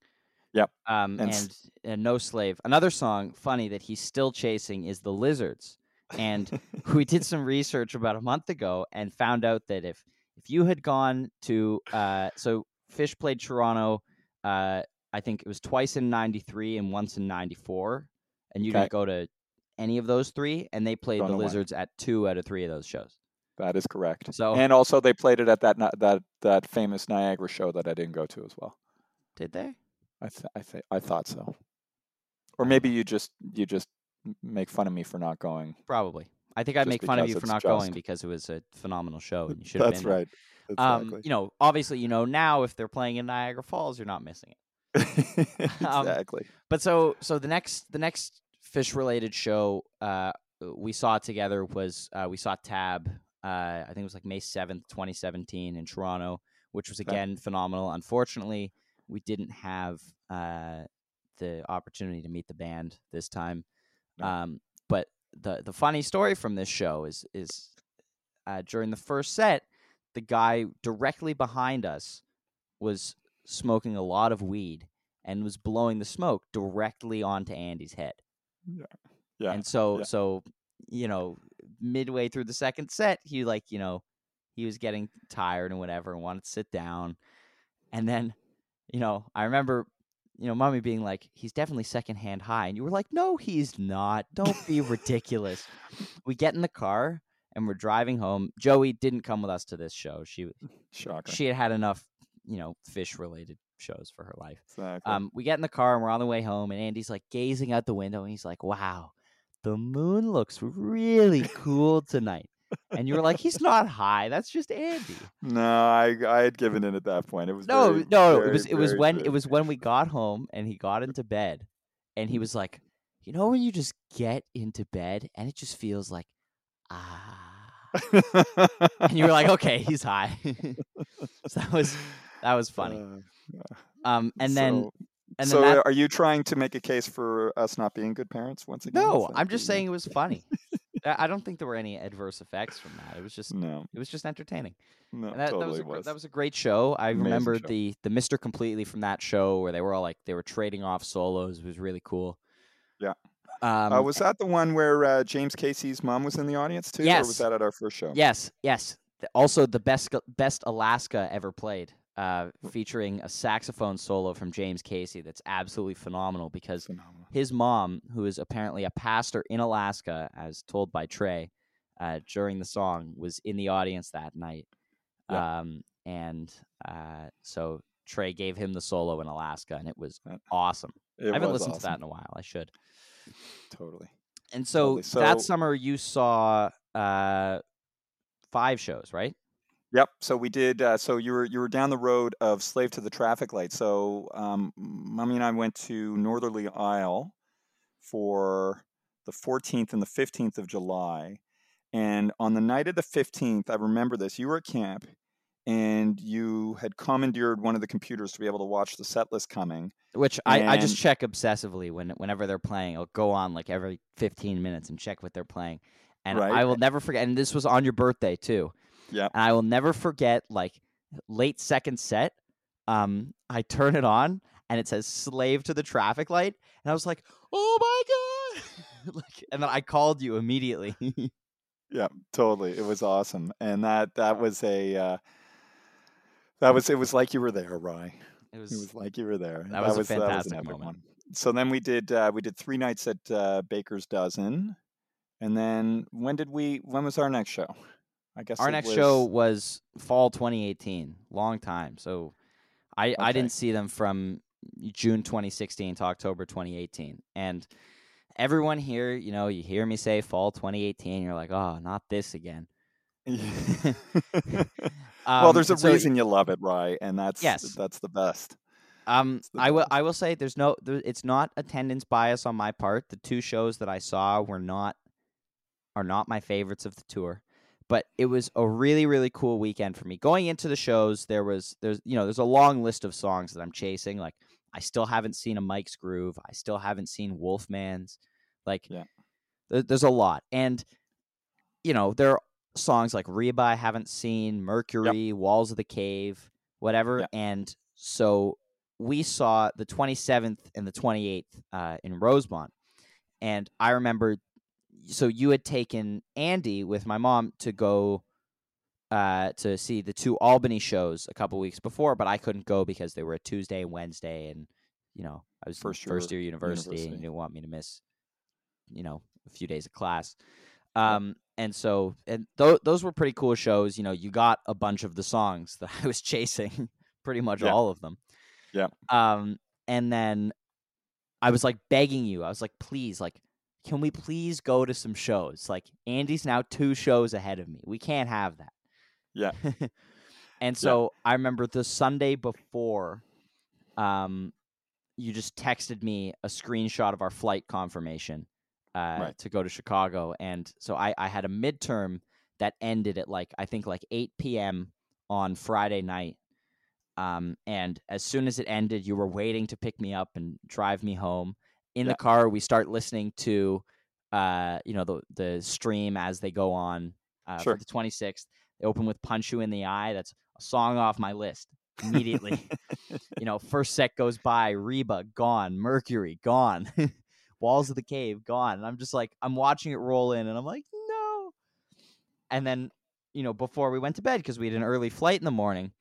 Yep. Um, And and, and no slave. Another song, funny that he's still chasing is the lizards. And we did some research about a month ago and found out that if if you had gone to uh, so Phish played Toronto, uh, I think it was twice in '93 and once in '94, and you Okay. didn't go to any of those three, and they played Don't the. Lizards at two out of three of those shows. That is correct. So And also, they played it at that that that famous Niagara show that I didn't go to as well. did they? I th- I th- I thought so. Or maybe you just you just make fun of me for not going. Probably. I think I'd make fun of you for not going because it was a phenomenal show and you should have That's been. right. Um, Exactly. you know, obviously, you know now if they're playing in Niagara Falls, you're not missing it. um, exactly. But so so the next the next Phish related show uh we saw together was uh we saw Tab uh I think it was like May 7th, 2017 in Toronto, which was again phenomenal. Unfortunately, we didn't have uh the opportunity to meet the band this time. Um but the the funny story from this show is is uh during the first set, the guy directly behind us was smoking a lot of weed and was blowing the smoke directly onto Andy's head. Yeah. And so yeah. so you know, midway through the second set, he like, you know, he was getting tired and whatever and wanted to sit down. And then, you know, I remember, you know, mommy being like, he's definitely secondhand high. And you were like, no, he's not. Don't be ridiculous. We get in the car and we're driving home. Joey didn't come with us to this show. She Shocker. she had had enough, you know, Phish related shows for her life. exactly. Um, we get in the car and we're on the way home, and Andy's like gazing out the window, and he's like, "Wow, the moon looks really cool tonight." And you were like, "He's not high. That's just Andy." no, I I had given in at that point. It was No, very, no, it was it was very when true. it was when we got home and he got into bed, and he was like, "You know when you just get into bed and it just feels like ah." and you were like, okay, he's high. so that was that was funny. Uh, Um, and then so, and so then that, are you trying to make a case for us not being good parents once again? no, I'm just saying it was funny. I don't think there were any adverse effects from that. It was just No, it was just entertaining. no, And that, totally that was a, was. that was a great show. I Amazing remember show. the the Mister Completely from that show where they were all like they were trading off solos. It was really cool. Yeah. Um, uh, was that the one where uh, James Casey's mom was in the audience too? Or Yes. was that at our first show? Yes, yes. Also, the best best Alaska ever played, uh, featuring a saxophone solo from James Casey. That's absolutely phenomenal because Phenomenal. his mom, who is apparently a pastor in Alaska, as told by Trey uh, during the song, was in the audience that night. Yeah. Um, and uh, so Trey gave him the solo in Alaska, and it was awesome. It I haven't listened to that in a while. I should. Totally. And so, Totally. that summer, you saw uh, five shows, right? Yep. So we did. Uh, so you were you were down the road of Slave to the Traffic Light. So um, Mummy and I went to Northerly Isle for the 14th and the 15th of July. And on the night of the 15th, I remember this. You were at camp, and you had commandeered one of the computers to be able to watch the set list coming. Which I, I just check obsessively when whenever they're playing. I'll go on like every 15 minutes and check what they're playing. And Right. I will never forget. And this was on your birthday too. Yeah. And I will never forget like late second set. Um, I turn it on and it says "slave to the traffic light," and I was like, "Oh my god!" like, and then I called you immediately. Yeah, totally. It was awesome, and that that was a uh, that was it was like you were there, Rye. it was, It was, was like you were there. That was a an fantastic epic moment. one. So then we did uh, we did three nights at uh, Baker's Dozen, and then when did we? When was our next show? I guess our next was- show was fall 2018. Long time. So I I didn't see them from June 2016 to October 2018. And everyone here, you know, you hear me say fall 2018, you're like, oh, not this again. well, Um, there's a so- reason you love it, Rye, and that's Yes. that's the best. Um, the I will. best. I will say there's no. There, it's not attendance bias on my part. The two shows that I saw were not are not my favorites of the tour, but it was a really really cool weekend for me. Going into the shows, there was there's you know there's a long list of songs that I'm chasing. Like I still haven't seen a Mike's Groove. I still haven't seen Wolfman's. Like Yeah. there, there's a lot, and you know there are songs like Reba I haven't seen, Mercury, Walls of the Cave, whatever, Yeah. and so we saw the 27th and the 28th uh, in Rosemont. And I remember, so you had taken Andy with my mom to go uh, to see the two Albany shows a couple weeks before, but I couldn't go because they were a Tuesday and Wednesday. And, you know, I was First in first year year university, and university. you didn't want me to miss, you know, a few days of class. Um, and so, and th- those were pretty cool shows. You know, you got a bunch of the songs that I was chasing, pretty much Yeah. all of them. Yeah. Um, and then I was like begging you. I was like, please, like, can we please go to some shows? Like, Andy's now two shows ahead of me. We can't have that. Yeah. and so I remember the Sunday before, um, you just texted me a screenshot of our flight confirmation uh, Right. to go to Chicago, and so I, I had a midterm that ended at like I think like 8 p.m. on Friday night. Um, and as soon as it ended, you were waiting to pick me up and drive me home. In Yeah. the car, we start listening to, uh, you know, the the stream as they go on. Uh, Sure. For the 26th, they open with "Punch You in the Eye." That's a song off my list immediately. you know, first set goes by, Reba gone, Mercury gone, Walls of the Cave gone, and I'm just like, I'm watching it roll in, and I'm like, no. And then, you know, before we went to bed because we had an early flight in the morning,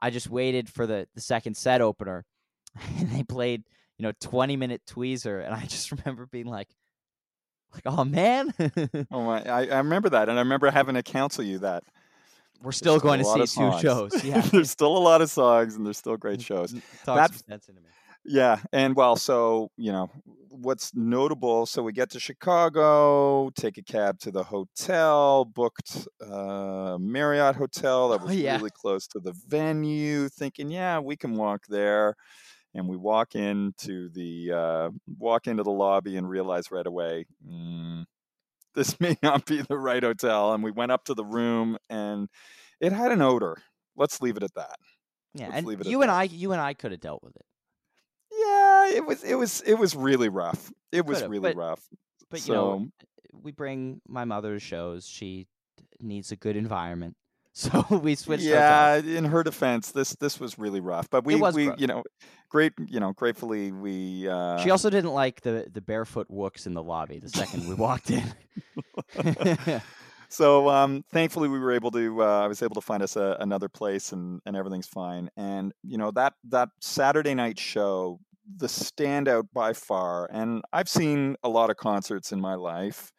I just waited for the the second set opener, and they played, you know, 20 minute tweezer, and I just remember being like, like, oh man, Oh my! I, I remember that, and I remember having to counsel you that we're still There's going to see two shows. Yeah, there's still a lot of songs, and there's still great shows. Talk That- some sense into me. Yeah, and well, so you know what's notable. So we get to Chicago, take a cab to the hotel, booked uh, Marriott hotel that Oh, was yeah. really close to the venue. Thinking, yeah, we can walk there, and we walk into the uh, walk into the lobby and realize right away, mm, this may not be the right hotel. And we went up to the room, and it had an odor. Let's leave it at that. Yeah, Let's and leave it you and that. I, you and I could have dealt with it. Yeah, it was it was it was really rough. It was Could've, really but- rough. But you know, we bring my mother to shows. She needs a good environment, so we switched. yeah, hotels. in her defense, this this was really rough. But we we rough. you know great you know gratefully we uh, She also didn't like the the barefoot wooks in the lobby the second we walked in. so um, thankfully we were able to uh, i was able to find us a, another place and, and everything's fine and you know that that saturday night show the standout by far and i've seen a lot of concerts in my life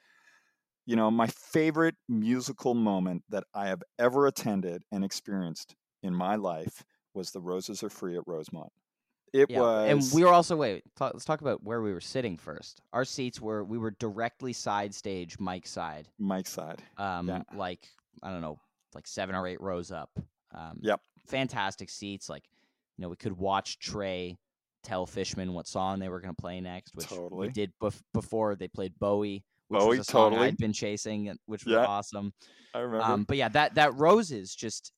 you know my favorite musical moment that i have ever attended and experienced in my life was the roses are free at rosemont it Yeah, was and we were also wait. Talk, let's talk about where we were sitting first. Our seats were we were directly side stage, Mike's side. mike's side Um, Yeah. like I don't know, like seven or eight rows up. Um, Yep. Fantastic seats. Like, you know, we could watch Trey tell Fishman what song they were going to play next, which Totally. we did bef- before they played Bowie. Which Bowie, was a song totally. I'd been chasing, and- which was Yeah. awesome. i remember Um, but yeah, that that roses just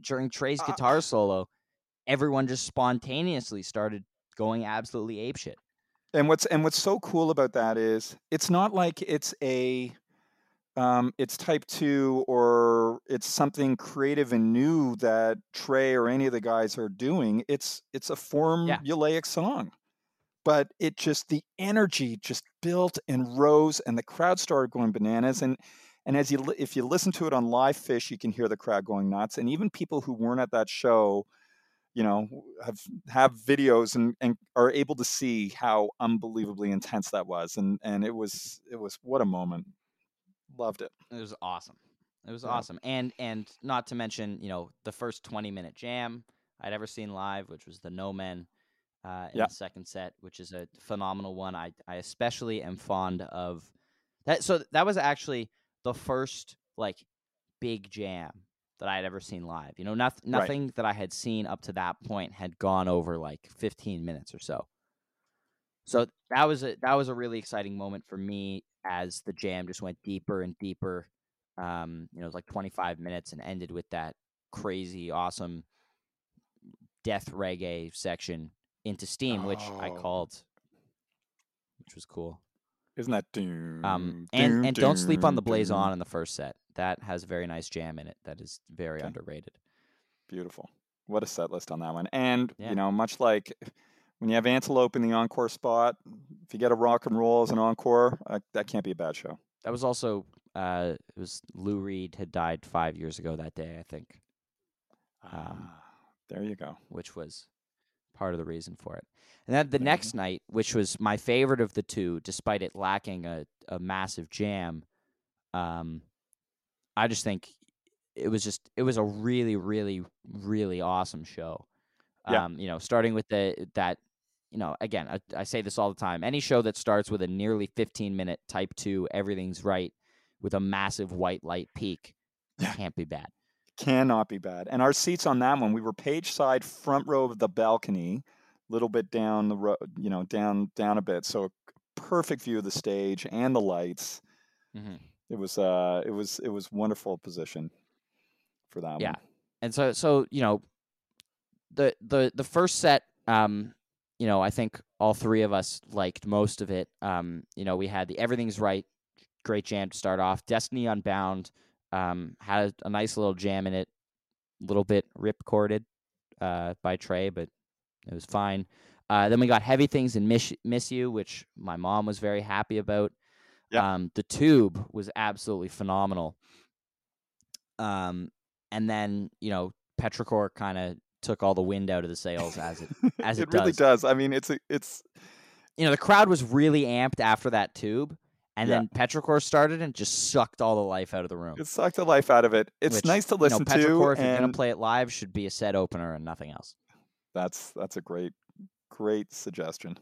during Trey's Uh, guitar solo, everyone just spontaneously started going absolutely apeshit. and what's and what's so cool about that is it's not like it's a um, it's type two or it's something creative and new that Trey or any of the guys are doing. It's it's a formulaic song, but it just the energy just built and rose, and the crowd started going bananas. And and as you if you listen to it on LivePhish, you can hear the crowd going nuts. And even people who weren't at that show, you know, have have videos and, and are able to see how unbelievably intense that was. And and it was it was what a moment. Loved it. It was awesome. It was Yeah. awesome. And and not to mention, you know, the first 20 minute jam I'd ever seen live, which was the No Men uh, in Yeah. the second set, which is a phenomenal one. I I especially am fond of that. So that was actually the first like big jam that I had ever seen live. You know, Right. nothing that I had seen up to that point had gone over like 15 minutes or so. So that was a that was a really exciting moment for me as the jam just went deeper and deeper. Um, you know, it was like 25 minutes and ended with that crazy, awesome death reggae section into Steam, which I Oh. called, which was cool. Isn't that doom? Um, and doom, and don't sleep on the Blaze doom. On in the first set. That has a very nice jam in it. That is very Okay. underrated. Beautiful. What a set list on that one. And Yeah. you know, much like when you have Antelope in the encore spot, if you get a rock and roll as an encore, uh, that can't be a bad show. That was also uh, it was Lou Reed had died five years ago that day, I think. Um, Ah, there you go. which was part of the reason for it. And then the next night, which was my favorite of the two, despite it lacking a, a massive jam, um, I just think it was just it was a really, really, really awesome show. Yeah. Um, you know, starting with the that, you know, again, I, I say this all the time. Any show that starts with a nearly 15 minute type two, everything's right, with a massive white light peak, Yeah. can't be bad. Cannot be bad. And our seats on that one, we were page side, front row of the balcony, a little bit down the road, you know, down down a bit. So perfect view of the stage and the lights. hmm It was uh it was it was wonderful position for that Yeah. one. and so so you know the the the first set um you know i think all three of us liked most of it um you know we had the everything's right great jam to start off destiny unbound um had a, nice little jam in it a little bit rip corded uh by trey but it was fine uh then we got heavy things and miss, miss you which my mom was very happy about Yeah. um the tube was absolutely phenomenal um and then you know petrichor kind of took all the wind out of the sails as it as it really does. does. I mean, it's a, it's you know the crowd was really amped after that tube and Yeah. then petrichor started and just sucked all the life out of the room it sucked the life out of it. It's which, nice to listen you know, petrichor to, if you're gonna play it live should be a set opener and nothing else that's that's a great great suggestion.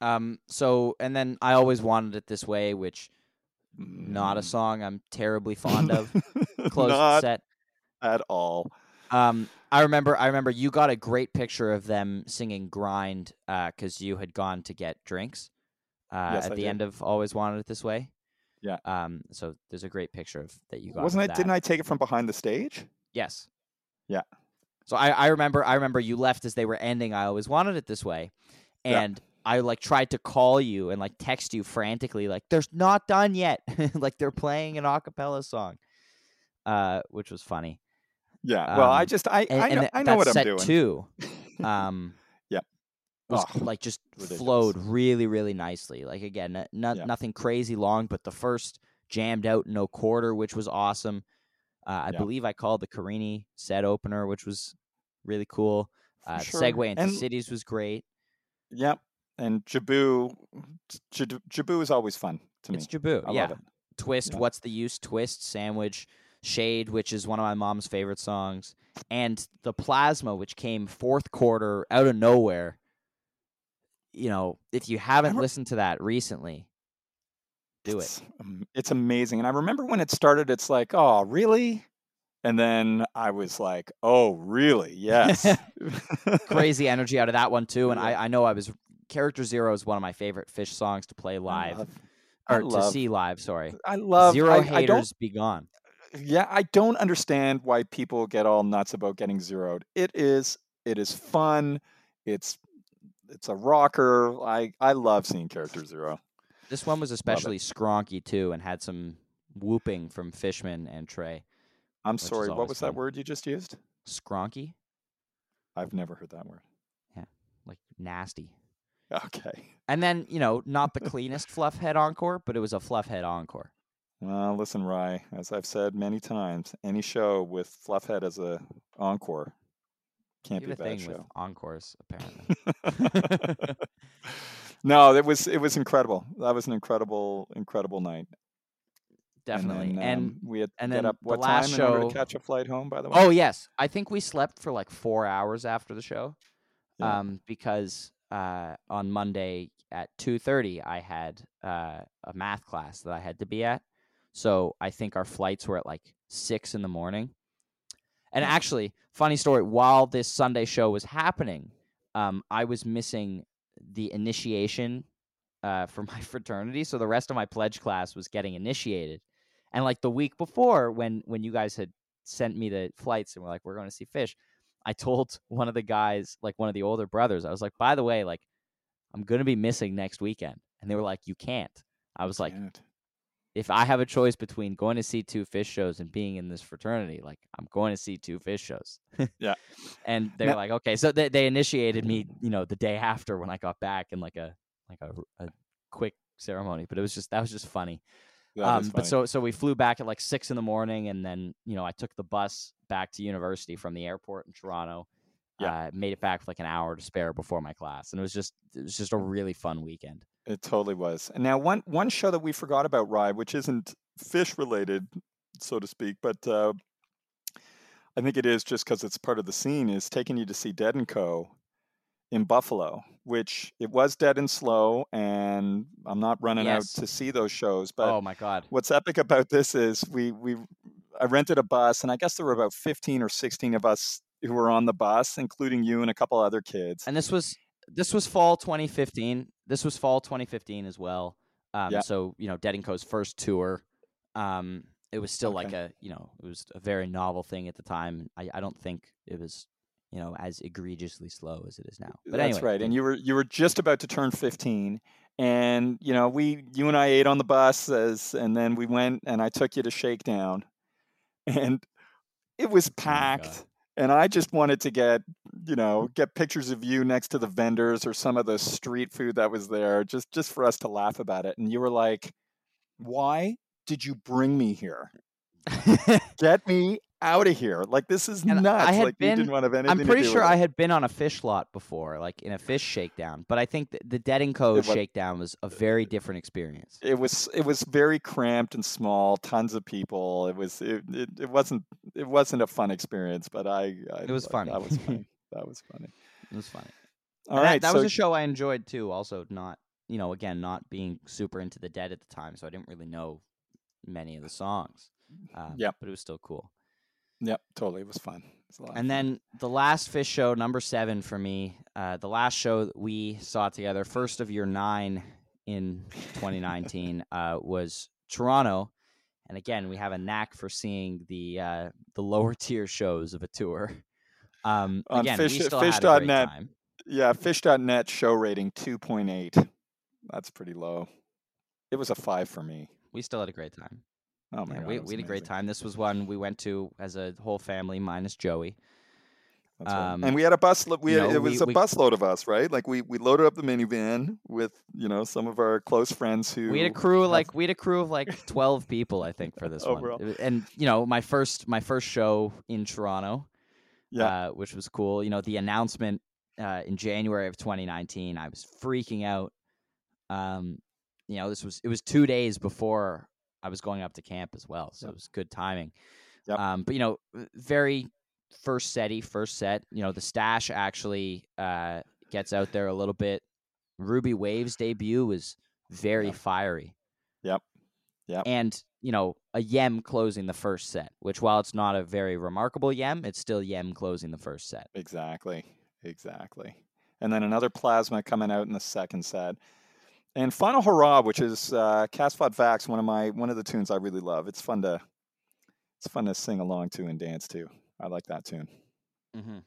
um so and then i always wanted it this way which not a Mm. song i'm terribly fond of close Not set at all. Um, I remember. I remember you got a great picture of them singing "Grind" because you had gone to get drinks. Uh, Yes, at I the did. end of Always Wanted It This Way. Yeah. Um. So there's a great picture of that you got. Wasn't of I? that. Didn't I take it from behind the stage? Yes. Yeah. So I, I remember I remember you left as they were ending. I always wanted it this way, Yeah. and I like tried to call you and like text you frantically, like "They're not done yet," like they're playing an a cappella song, uh, which was funny. Yeah. well, I Um, just I And, I know, I know what I'm set doing. too, um. Was Oh, like just ridiculous. flowed really really nicely. Like again, no- Yeah. nothing crazy long, but the first jammed out no quarter, which was awesome. Uh, I Yeah. believe I called the Carini set opener, which was really cool. Uh, sure. segue into And- cities was great. Yep. And Jibboo, J- Jibboo is always fun to me. It's Jibboo, I yeah. love it. Twist, Yeah. what's the use? Twist, sandwich, shade, which is one of my mom's favorite songs, and the plasma, which came fourth quarter out of nowhere. You know, if you haven't listened to that recently, do it. It's, am- it's amazing. And I remember when it started, it's like, oh, really? And then I was like, oh, really? Yes. Crazy energy out of that one too, and Yeah. I, I know I was Character Zero is one of my favorite Phish songs to play live love- I or to see live. Sorry, I love Zero I, I haters don't, be gone. yeah, I don't understand why people get all nuts about getting zeroed. It is, it is fun. It's, it's a rocker. I, I love seeing Character Zero. This one was especially skronky too, and had some whooping from Fishman and Trey. I'm sorry. What was fun. that word you just used? Skronky, I've never heard that word. Yeah, like nasty. Okay. And then you know, not the cleanest Fluffhead encore, but it was a Fluffhead encore. Well, listen, Rye, as I've said many times, any show with Fluffhead as a encore can't You be a bad thing with show. encores, apparently. no, it was it was incredible. That was an incredible, incredible night. Definitely. And, then, and um, we had and get up the last time in order show- to catch a flight home. By the way. Oh yes, I think we slept for like four hours after the show, Yeah. um, because uh, on Monday at two thirty I had uh, a math class that I had to be at. So I think our flights were at like six in the morning. And actually, funny story. While this Sunday show was happening, um, I was missing the initiation uh, for my fraternity. So the rest of my pledge class was getting initiated. And like the week before, when when you guys had sent me the flights and were like, we're going to see Phish, I told one of the guys, like one of the older brothers, I was like, by the way, like I'm going to be missing next weekend. And they were like, you can't. I was like, Can't. If I have a choice between going to see two Phish shows and being in this fraternity, like I'm going to see two Phish shows. Yeah. And they're Now- like, okay, so they they initiated me, you know, the day after when I got back in like a like a, a quick ceremony, but it was just that was just funny. Um, but so so we flew back at like six in the morning, and then you know I took the bus back to university from the airport in Toronto. Yeah. Uh, made it back with like an hour to spare before my class, and it was just it was just a really fun weekend. It totally was. And now one one show that we forgot about, Rye, which isn't Phish related, so to speak, but uh, I think it is just because it's part of the scene, is taking you to see Dead and Co. in Buffalo, which it was dead and slow, and I'm not running Yes. out to see those shows. But oh my god! what's epic about this is we we I rented a bus, and I guess there were about 15 or 16 of us who were on the bus, including you and a couple other kids. And this was this was fall 2015. This was fall 2015 as well. Um, Yeah. So you know, Dead and Co.'s first tour. Um, it was still like a you know it was a very novel thing at the time. I, I don't think it was you know as egregiously slow as it is now. But That's anyway, right. And you were you were just about to turn 15 and you know, we you and I ate on the bus as and then we went and I took you to Shakedown. And it was Oh packed. God. And I just wanted to get, you know, mm. get pictures of you next to the vendors or some of the street food that was there just just for us to laugh about it. And you were like, "Why did you bring me here? Get me out of here. Like this is And nuts. I had like been- didn't want to have anything I'm pretty sure I had been on a Phish lot before, like in a Phish shakedown. But I think th- the Dead and Co. Was- shakedown was a very different experience. it was it was very cramped and small tons of people it was it, it, it wasn't it wasn't a fun experience but i, I It was funny. that was funny that was funny It was funny. all And that- right that, so was a show I enjoyed too. Also, not you know, again, not being super into the Dead at the time, so I didn't really know many of the songs. Um, Yep. but it was still cool. Yep totally it was fun It was a lot And fun. then the last Phish show, number seven for me, uh, the last show that we saw together, first of your nine in 2019 uh, was Toronto, and again we have a knack for seeing the uh, the lower tier shows of a tour. Um, On again, Phish- we still Phish had a dot great net. time. Yeah, Phish.net show rating 2.8. That's pretty low. It was a five for me. We still had a great time. Oh my Yeah, god, we, we had a great time. This was one we went to as a whole family, minus Joey. Right. Um, and we had a bus. lo- We had, know, it was we- a we- busload of us, right? Like we we loaded up the minivan with you know some of our close friends who We had a crew have- like we had a crew of like 12 people, I think, for this Overall. one. And you know, my first my first show in Toronto, yeah uh, which was cool. You know, the announcement uh, in January of 2019, I was freaking out. Um, you know, this was it was two days before I was going up to camp as well, so Yep. it was good timing. Yep. Um, but you know, very first setty, first set. You know, the stash actually uh, gets out there a little bit. Ruby Waves debut was very Yeah. fiery. Yep. Yep. And you know, a Yem closing the first set, which while it's not a very remarkable Yem, it's still Yem closing the first set. exactly exactly. And then another plasma coming out in the second set. And final hurrah, which is uh, Kasvot Växt, one of my one of the tunes I really love. It's fun to it's fun to sing along to and dance to. I like that tune. Mm-hmm.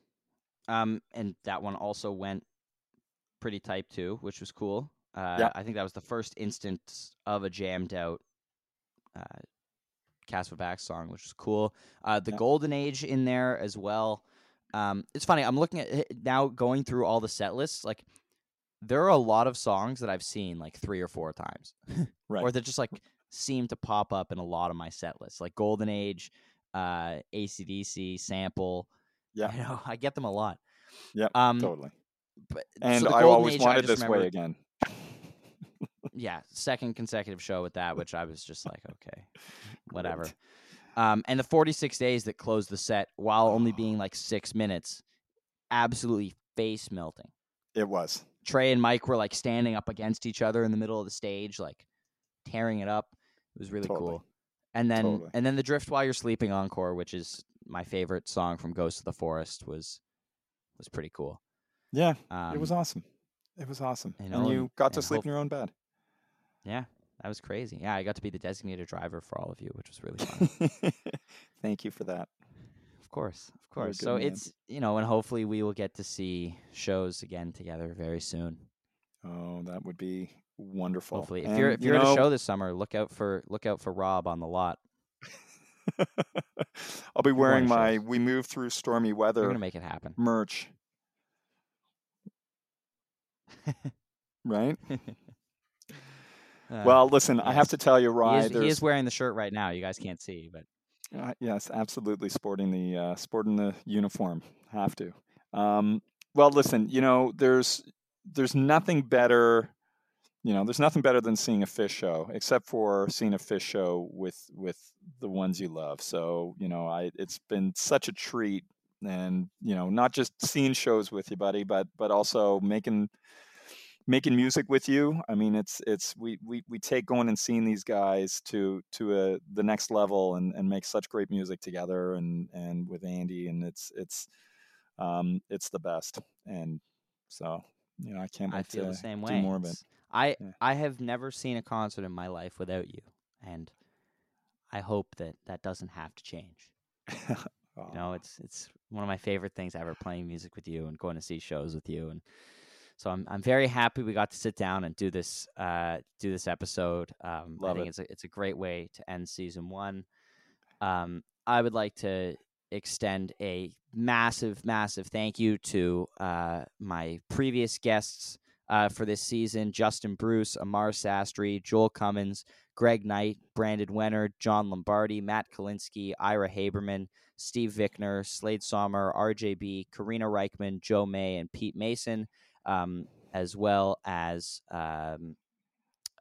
Um, and that one also went pretty type too, which was cool. Uh, Yeah. I think that was the first instance of a jammed out uh, Kasvot Växt song, which was cool. Uh, the Yeah. Golden Age in there as well. Um, it's funny. I'm looking at it now, going through all the set lists. Like, there are a lot of songs that I've seen like three or four times, Right. or that just like seem to pop up in a lot of my set lists, like Golden Age, uh, ACDC, Sample. Yeah. You know, I get them a lot. Yep, Um, totally. but, And so I always Age, I wanted just this way again. Yeah, second consecutive show with that, which I was just like, okay, whatever. Um, and the 46 days that closed the set, while only being like six minutes, absolutely face melting. It was. Trey and Mike were like standing up against each other in the middle of the stage, like tearing it up. It was really Totally. cool. And then Totally. and then the Drift While You're Sleeping encore, which is my favorite song from Ghost of the Forest, was was pretty cool. Yeah, Um, it was awesome. It was awesome. and know, you and- got to sleep hope- in your own bed. Yeah, that was crazy. Yeah, I got to be the designated driver for all of you, which was really fun. Thank you for that. Of course, of course. So man. it's you know, and hopefully we will get to see shows again together very soon. Oh, that would be wonderful. Hopefully, if you're if you you're at a show this summer, look out for look out for Rob on the lot. I'll be wearing my shows. "We Move Through Stormy Weather." We're Weather" gonna make it happen. merch. Right. Uh, well, listen, I have to tell you, he Rye. is, he is wearing the shirt right now. You guys can't see, but Uh, yes, absolutely. Sporting the uh, sporting the uniform, have to. Um, well, listen, you know, there's there's nothing better. You know, there's nothing better than seeing a Phish show, except for seeing a Phish show with with the ones you love. So, you know, I it's been such a treat, and you know, not just seeing shows with you, buddy, but but also making making music with you. I mean, it's it's we we we take going and seeing these guys to to a, the next level and and make such great music together and and with Andy and it's it's um it's the best. And so, you know, I can't wait I feel to the same way. more of it. I Yeah. I have never seen a concert in my life without you, and I hope that that doesn't have to change. You know, it's it's one of my favorite things ever playing music with you and going to see shows with you and so I'm I'm very happy we got to sit down and do this uh do this episode. Um I think it. it's a it's a great way to end season 1. Um I would like to extend a massive massive thank you to uh my previous guests uh, for this season Justin Bruce, Amar Sastry, Joel Cummins, Greg Knight, Brandon Wenner, John Lombardi, Matt Kalinsky, Ira Haberman, Steve Vickner, Slade Sommer, RJB, Karina Rykman, Joe May, and Pete Mason, um, as well as um,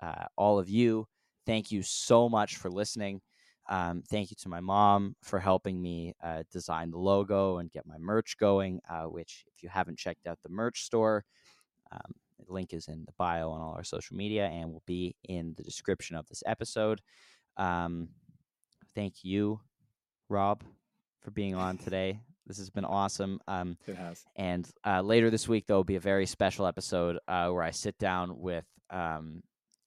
uh, all of you. Thank you so much for listening. Um, thank you to my mom for helping me uh, design the logo and get my merch going, uh, which, if you haven't checked out the merch store, um, the link is in the bio on all our social media and will be in the description of this episode. Um, thank you, Rob, for being on today. This has been awesome. Um, It has. and uh, later this week, there will be a very special episode uh, where I sit down with um,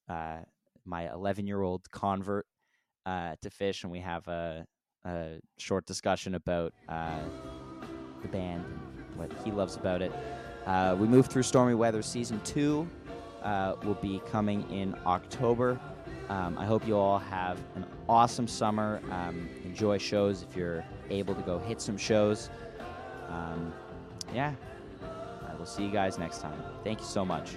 uh, my 11 year old convert uh, to Phish, and we have a, a short discussion about uh, the band and what he loves about it. Uh, we moved through Stormy Weather season two. Uh, will be coming in October. Um, I hope you all have an awesome summer. Um, enjoy shows if you're able to go hit some shows. Um, yeah, I will see you guys next time. Thank you so much.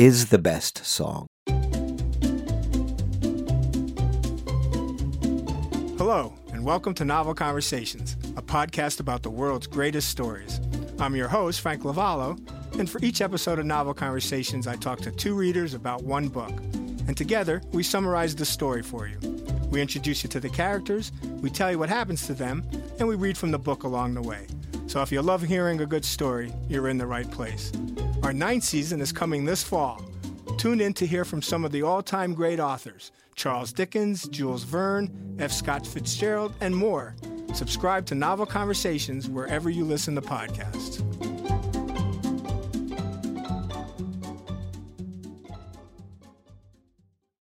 is the best song. Hello, and welcome to Novel Conversations, a podcast about the world's greatest stories. I'm your host, Frank Lavallo, and for each episode of Novel Conversations, I talk to two readers about one book. And together, we summarize the story for you. We introduce you to the characters, we tell you what happens to them, and we read from the book along the way. So if you love hearing a good story, you're in the right place. Our ninth season is coming this fall. Tune in to hear from some of the all time great authors Charles Dickens, Jules Verne, F. Scott Fitzgerald, and more. Subscribe to Novel Conversations wherever you listen to podcasts.